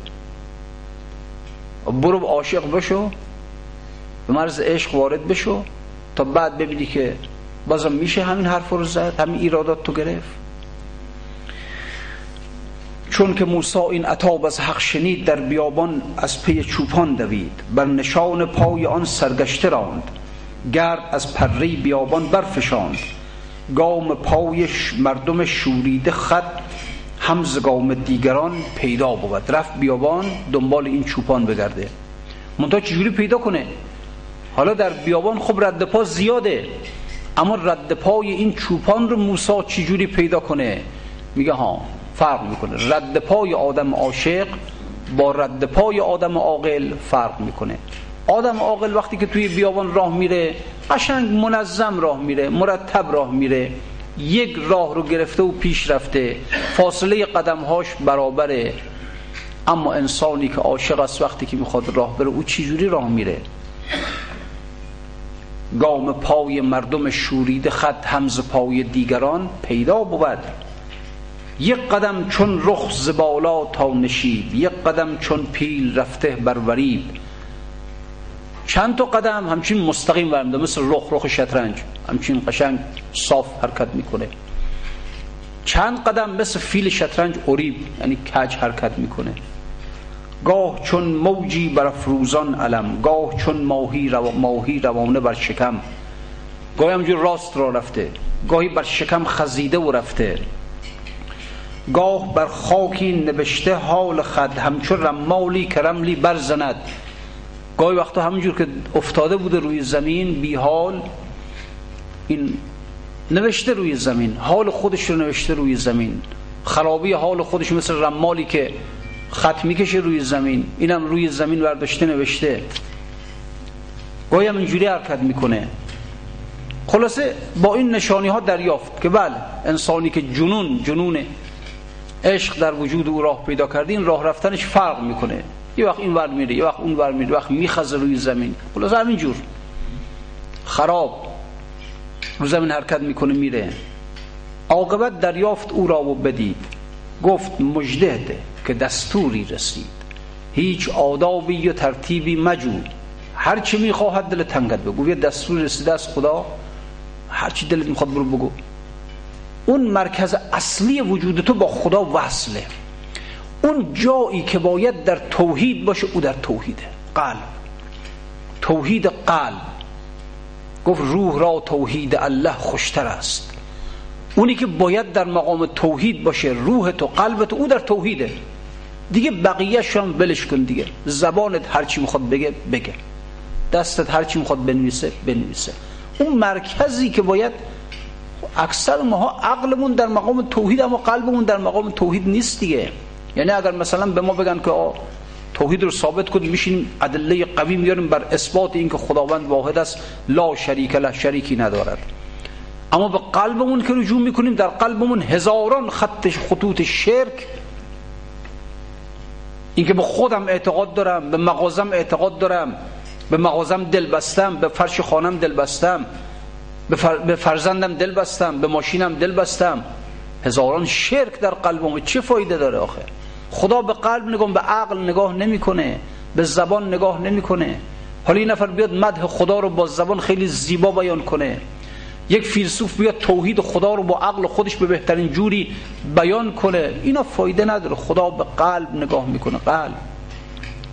برو عاشق بشو به مرز عشق وارد بشو تا بعد ببینی که بازم میشه همین حرف رو زد همین ایرادات تو گرفت. چون که موسی این عطاب از حق شنید در بیابان از پی چوپان دوید. بر نشان پای آن سرگشته راند. گرد از پری بیابان برفشاند. گام پایش مردم شوریده خط همز گام دیگران پیدا بود. رفت بیابان دنبال این چوپان بگرده. منتها چجوری پیدا کنه؟ حالا در بیابان خب رد پا زیاده. اما رد پای این چوپان رو موسا چجوری پیدا کنه؟ میگه ها فرق می‌کنه. رد پای آدم عاشق با رد پای آدم عاقل فرق می‌کنه. آدم عاقل وقتی که توی بیابان راه میره قشنگ منظم راه میره مرتب راه میره. یک راه رو گرفته و پیش رفته. فاصله قدمهاش برابره. اما انسانی که عاشق است وقتی که می‌خواد راه بره او چجوری راه میره؟ گام پای مردم شورید خط همز پای دیگران پیدا بود. یک قدم چون رخ زبالا تا نشیب یک قدم چون پیل رفته بر وریب چند تا قدم همچین مستقیم ورمده مثل رخ رخ شطرنج. همچین قشنگ صاف حرکت می‌کنه. چند قدم مثل فیل شطرنج اوریب یعنی کج حرکت می‌کنه. گاه چون موجی بر فروزان علم گاه چون ماهی, رو... ماهی روانه بر شکم. گاهی همجور راست را رفته گاهی بر شکم خزیده و رفته. گاه بر خاکی نوشته حال خد همچون رمالی کرملی برزند. گاهی وقتا همینجور که افتاده بوده روی زمین بی حال این نوشته روی زمین حال خودش رو نوشته روی زمین. خرابی حال خودش مثل رمالی که خط می‌کشه روی زمین اینم روی زمین برداشته نوشته. گاهی هم اینجوری حرکت می‌کنه. خلاصه با این نشانی ها دریافت که بله انسانی که جنون جنون عشق در وجود او راه پیدا کرده این راه رفتنش فرق می‌کنه. یه وقت این ور میره یه وقت اون ور میره وقت میخزه روی زمین. خلاص همینجور خراب. رو زمین حرکت می‌کنه میره. عاقبت دریافت او را و بدید. گفت مجده که دستوری رسید. هیچ آدابی و ترتیبی مجو هر چی می‌خواهد دل تنگت بگو. یه دستور رسیده از خدا هر چی دلت می‌خواد برو بگو. اون مرکز اصلی وجود تو با خدا وصله. اون جایی که باید در توحید باشه او در توحیده. قلب. توحید قلب. گفت روح را توحید الله خوشتر است. اونی که باید در مقام توحید باشه روح تو قلب تو او در توحیده. دیگه بقیه شان بلش کن دیگه. زبانت هرچی می‌خواد بگه بگه. دستت هرچی می‌خواد بنویسه بنویسه. اون مرکزی که باید اکثر ماها عقلمون در مقام توحید اما قلبمون در مقام توحید نیست دیگه. یعنی اگر مثلا به ما بگن که توحید رو ثابت کنیم میشینیم ادله قوی میاریم بر اثبات اینکه خداوند واحد است لا شریک له شریکی ندارد. اما به قلبمون که رجوع می‌کنیم در قلبمون هزاران خط خطوط شرک. اینکه به خودم اعتقاد دارم به مغازم اعتقاد دارم به مغازم دل بستم به فرش خانم دل بستم به فرزندم دل بستم به ماشینم دل بستم. هزاران شرک در قلبم چه فایده داره آخه؟ خدا به قلب نگاه به عقل نگاه نمی‌کنه به زبان نگاه نمی‌کنه. حالا این نفر بیاد مدح خدا رو با زبان خیلی زیبا بیان کنه. یک فیلسوف بیاد توحید خدا رو با عقل خودش به بهترین جوری بیان کنه. اینا فایده نداره. خدا به قلب نگاه می‌کنه. قلب.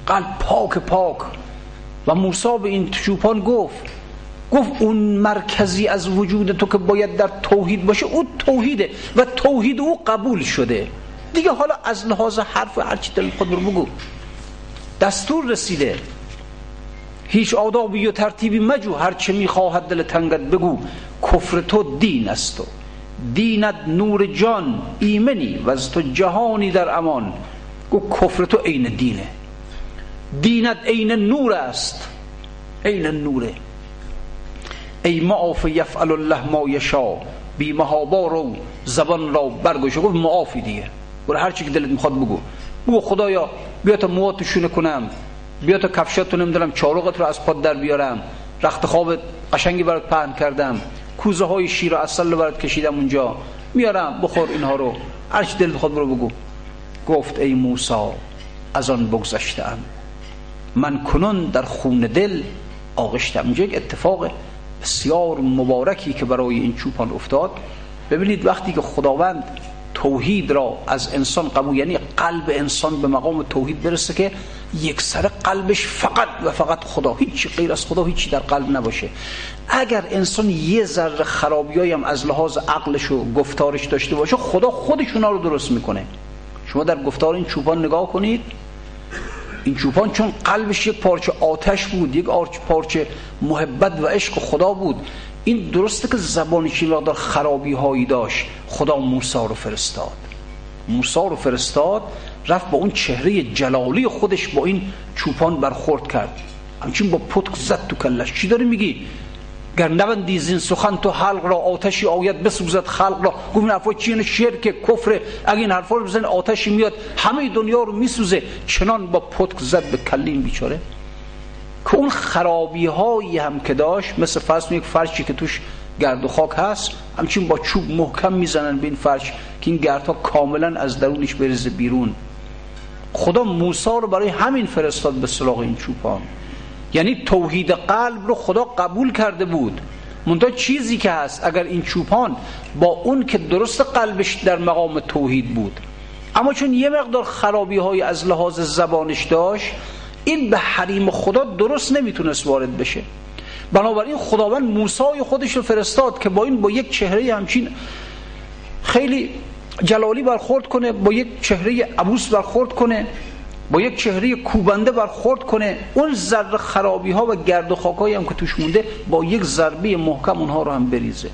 قلب پاک پاک. و موسی به این چوپان گفت گفت اون مرکزی از وجود تو که باید در توحید باشه اون توحیده و توحید او قبول شده. دیگه حالا از لحاظ حرف و هرچی دل خود رو بگو. دستور رسیده. هیچ آدابی و ترتیبی مجو. هر چه می‌خواهد دل تنگت بگو. کفر تو دین است تو دینت نور جان ایمنی و از تو جهانی در امان. گو کفر تو عین دینه. دینت عین نور است. عین نوره. ای معاف یفعل الله ما یشا بی محابا رو زبان را برگوش گفت معافی دیگه. برو هر چی که دلت می‌خواد بگو. بگو خدایا بیا تا مواتو شونه کنم. بیا تا کفشاتو نمی‌دونم چارقت رو از پاد در بیارم. رخت خواب قشنگی برات پهن کردم. کوزه های شیر و اصل برات کشیدم اونجا. میارم بخور اینها رو. هر چی دلت خود برو بگو. گفت ای موسا از آن بگذشتم من کنون در خون دل آغشتم. اینجا یک اتفاق بسیار مبارکی که برای این چوپان افتاد. ببینید وقتی که خداوند توحید را از انسان قبول یعنی قلب انسان به مقام توحید برسه که یک سر قلبش فقط و فقط خدا. هیچ غیر از خدا هیچی در قلب نباشه. اگر انسان یه ذره خرابیایی هم از لحاظ عقلش و گفتارش داشته باشه خدا خودش اونا رو درست می‌کنه. شما در گفتار این چوپان نگاه کنید. این چوپان چون قلبش یک پارچه آتش بود یک پارچه محبت و عشق خدا بود. این درسته که زبانش این مقدار خرابی هایی داشت. خدا موسی رو فرستاد. موسی رو فرستاد رفت با اون چهره جلالی خودش با این چوپان برخورد کرد. همچین با پتک زد تو کلش. چی داری میگی؟ گر نبندی زین سخن تو حلق را آتشی آید بسوزد خلق را. گفت این حرفا چیه شرک کفر. اگه این حرفا رو بزن آتشی میاد همه دنیا رو میسوزه. چنان با پتک زد به کلین بیچاره. که اون خرابی هایی هم که داشت مثل فرض یک فرشی که توش گرد و خاک هست همچین با چوب محکم می‌زنن به این فرش که این گردها کاملا از درونش بریزه بیرون. خدا موسی رو برای همین فرستاد به سراغ این چوپان یعنی توحید قلب رو خدا قبول کرده بود. منتها چیزی که هست اگر این چوپان با اون که درست قلبش در مقام توحید بود. اما چون یه مقدار خرابی های از لحاظ زبانش داشت این به حریم خدا درست نمی‌تونست وارد بشه. بنابراین خداوند موسای خودش رو فرستاد که با این با یک چهره همچین خیلی جلالی برخورد کنه با یک چهره عبوس برخورد کنه با یک چهره کوبنده برخورد کنه. اون ذره خرابی ها و گرد و خاکایی هم که توش مونده با یک ضربه محکم اونها رو هم بریزه.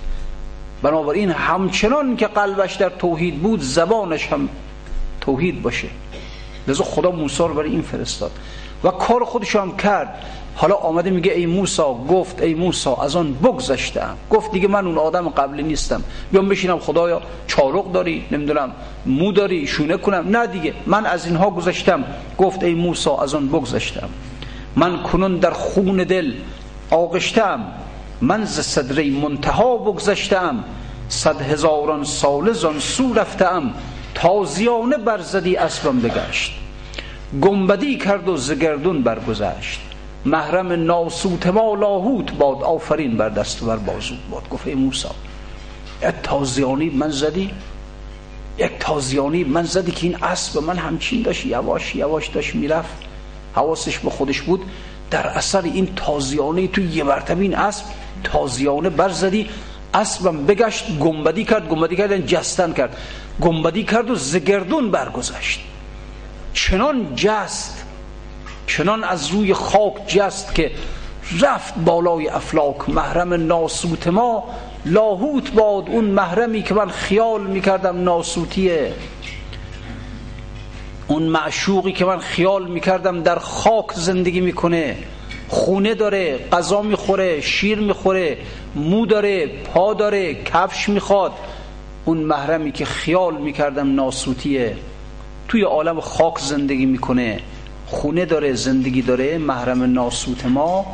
بنابراین همچنان که قلبش در توحید بود زبانش هم توحید باشه. لذا خدا موسی رو برای این فرستاد. و کار خودش کرد. حالا آمده میگه ای موسا گفت ای موسا از آن بگذشتم. گفت دیگه من اون آدم قبلی نیستم. بیام بشینم خدایا چارق داری؟ نمی‌دونم مو داری؟ شونه کنم؟ نه دیگه من از اینها گذشتم. گفت ای موسا از آن بگذشتم. من کنون در خون دل آغشتم. من ز صدره منتها بگذشتم. صد هزاران سال زان سو رفتم. تازیانه برزدی اسبم بگشت. گنبدی کرد و زگردون برگذشت. محرم ناسوت ما لاهوت باد آفرین بر دست و بر بازود باد. گفت ای موسی یک تازیانی من زدی؟ یک تازیانی من زدی که این اسب من همچین داشت؟ یواش یواش داشت می‌رفت. حواسش به خودش بود. در اثر این تازیانه تو یه مرتبه این اسب تازیانه بر زدی. اسبم بگشت گنبدی کرد. گنبدی کرد یعنی جستن کرد. گنبدی کرد و زگردون برگذشت. چنان جست چنان از روی خاک جست که رفت بالای افلاک. محرم ناسوت ما لاهوت باد اون محرمی که من خیال می‌کردم ناسوتیه. اون معشوقی که من خیال می‌کردم در خاک زندگی می‌کنه. خونه داره غذا می‌خوره شیر می‌خوره مو داره پا داره کفش می‌خواد. اون محرمی که خیال می‌کردم ناسوتیه. توی عالم خاک زندگی می‌کنه خونه داره زندگی داره محرم ناسوت ما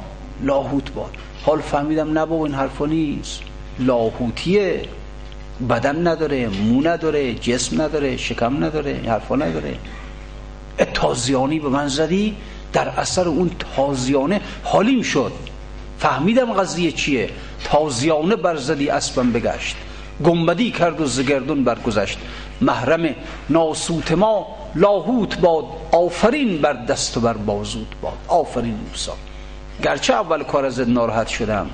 لاهوت باد. حال فهمیدم نه این حرفا نیست. لاهوتیه. بدن نداره مو نداره جسم نداره شکم نداره این حرفا نداره. تازیانی به من زدی در اثر اون تازیانه حالیم شد. فهمیدم قضیه چیه. تازیانه برزدی اسبم بگشت. گنبدی کرد و زگردون برگذشت. محرم ناسوت ما لاهوت باد آفرین بر دست و بر بازود باد. آفرین موسا گرچه اول کار از ناراحت شدم.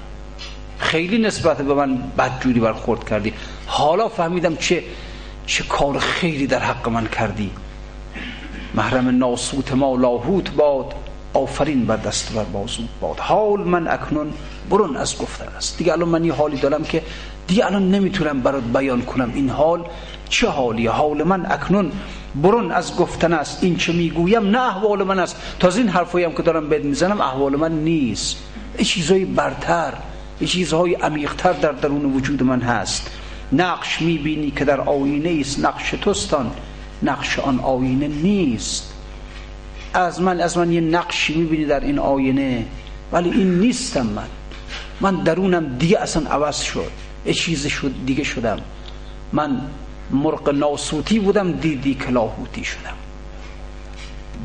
خیلی نسبت به من بدجوری برخورد کردی. حالا فهمیدم چه چه کار خیری در حق من کردی. محرم ناسوت ما لاهوت باد. آفرین بر دست بر بازوت باد. حال من اکنون برون از گفتن است. دیگه الان من یه حالی دارم که دیگه الان نمی‌تونم برات بیان کنم. این حال چه حالیه حال من اکنون برون از گفتن است. این چه می‌گویم؟ نه احوال من است. تازه این حرفایی هم که دارم بد می‌زنم احوال من نیست. چیزهای برتر چیزهای عمیقتر در درون وجود من هست. نقش می‌بینی که در آینه است. نقش توستان نقش آن آینه نیست. از من از من یه نقشی می‌بینی در این آینه ولی این نیستم من. من درونم دیگه اصلا عوض شد. یه چیز شد دیگه شدم. من مرق ناسوتی بودم دیدی کلاهوتی شدم.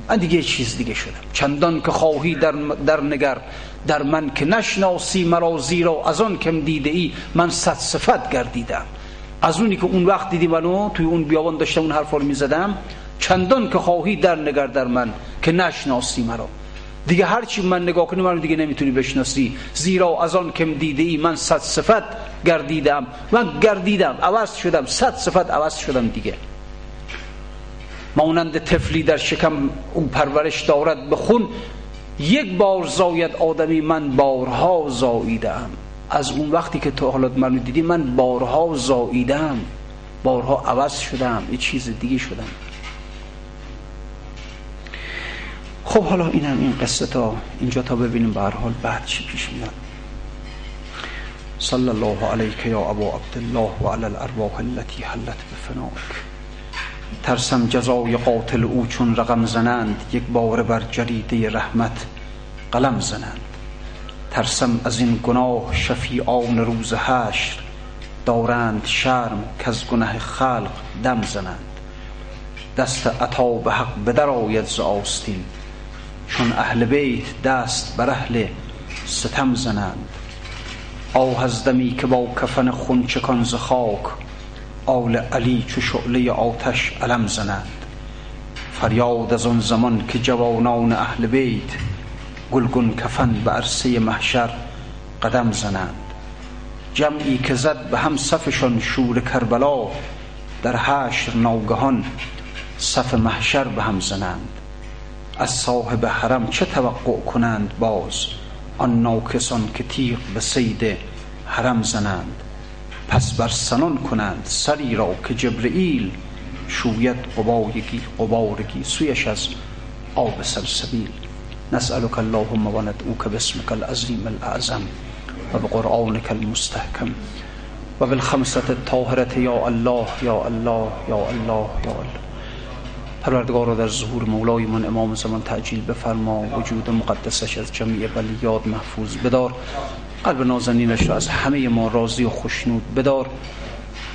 من دیگه چیز دیگه شدم. چندان که خواهی در, در نگر در من که نشناسی مرا زیرا از آن کم دیده ای من صد صفت گردیدم. از اونی که اون وقت دیدی منو توی اون بیابان داشتم اون حرفا رو می‌زدم چندان که خواهی در نگر در من که نشناسی مرا. دیگه هرچی من نگاه کنی من دیگه نمی‌تونی بشناسی. زیرا از آن کم دیده ای من صد صفت گردیدم. من گردیدم عوض شدم. صد صفت عوض شدم دیگه. مانند تفلی در شکم او پرورش دارد به خون. یک بار زاید آدمی من بارها زاییدم. از اون وقتی که تو حالات منو دیدی من بارها زاییدم. بارها عوض شدم. یه چیز دیگه شدم. خب حالا اینم این قصه تا اینجا تا ببینیم به حال بعد چی پیش میاد. صلی الله علیک یا ابو عبدالله و علی الارواح التي حلت بفنائک ترسم جزای قاتل او چون رقم زنند یک بار بر جریده رحمت قلم زنند. ترسم از این گناه شفیعان روز حشر دارند شرم که از گناه خلق دم زنند. دست عطا به حق بدر آید ز آستین چون اهل بیت دست بر اهل ستم زنند. آه از دمی که با کفن خون چکان ز خاک آل علی چو شعله آتش علم زنند فریاد از آن زمان که جوانان اهل بیت گلگون کفن به عرصه محشر قدم زنند. جمعی که زد به هم صفشان شور کربلا در حشر ناگهان صف محشر به هم زنند. از صاحب حرم چه توقع کنند باز؟ آن ناکسان که تیغ به سید حرم زنند. پس بر سنان کنند سری را که جبرئیل شوید قبارگی قبارگی سویش از آب سلسبیل نسألك اللهم وندعوك باسمك العظيم الأعظم وبقرآنك المستحكم وبالخمسة الطاهرة يا الله يا الله يا الله يا الله. پروردگار را در ظهور مولای من امام زمان تعجیل بفرما. وجود مقدسش از جمعی بلیاد محفوظ بدار. قلب نازنینش را از همه ما راضی و خوشنود بدار.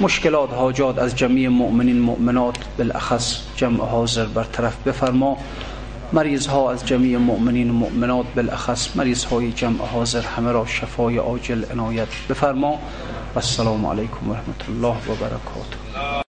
مشکلات حاجات از جمعی مؤمنین مؤمنات بالاخص جمع حاضر برطرف بفرما. مریض ها از جمعی مؤمنین مؤمنات بالاخص مریض های جمع حاضر همه را شفای عاجل عنایت بفرما. و السلام علیکم و رحمت الله و برکاته.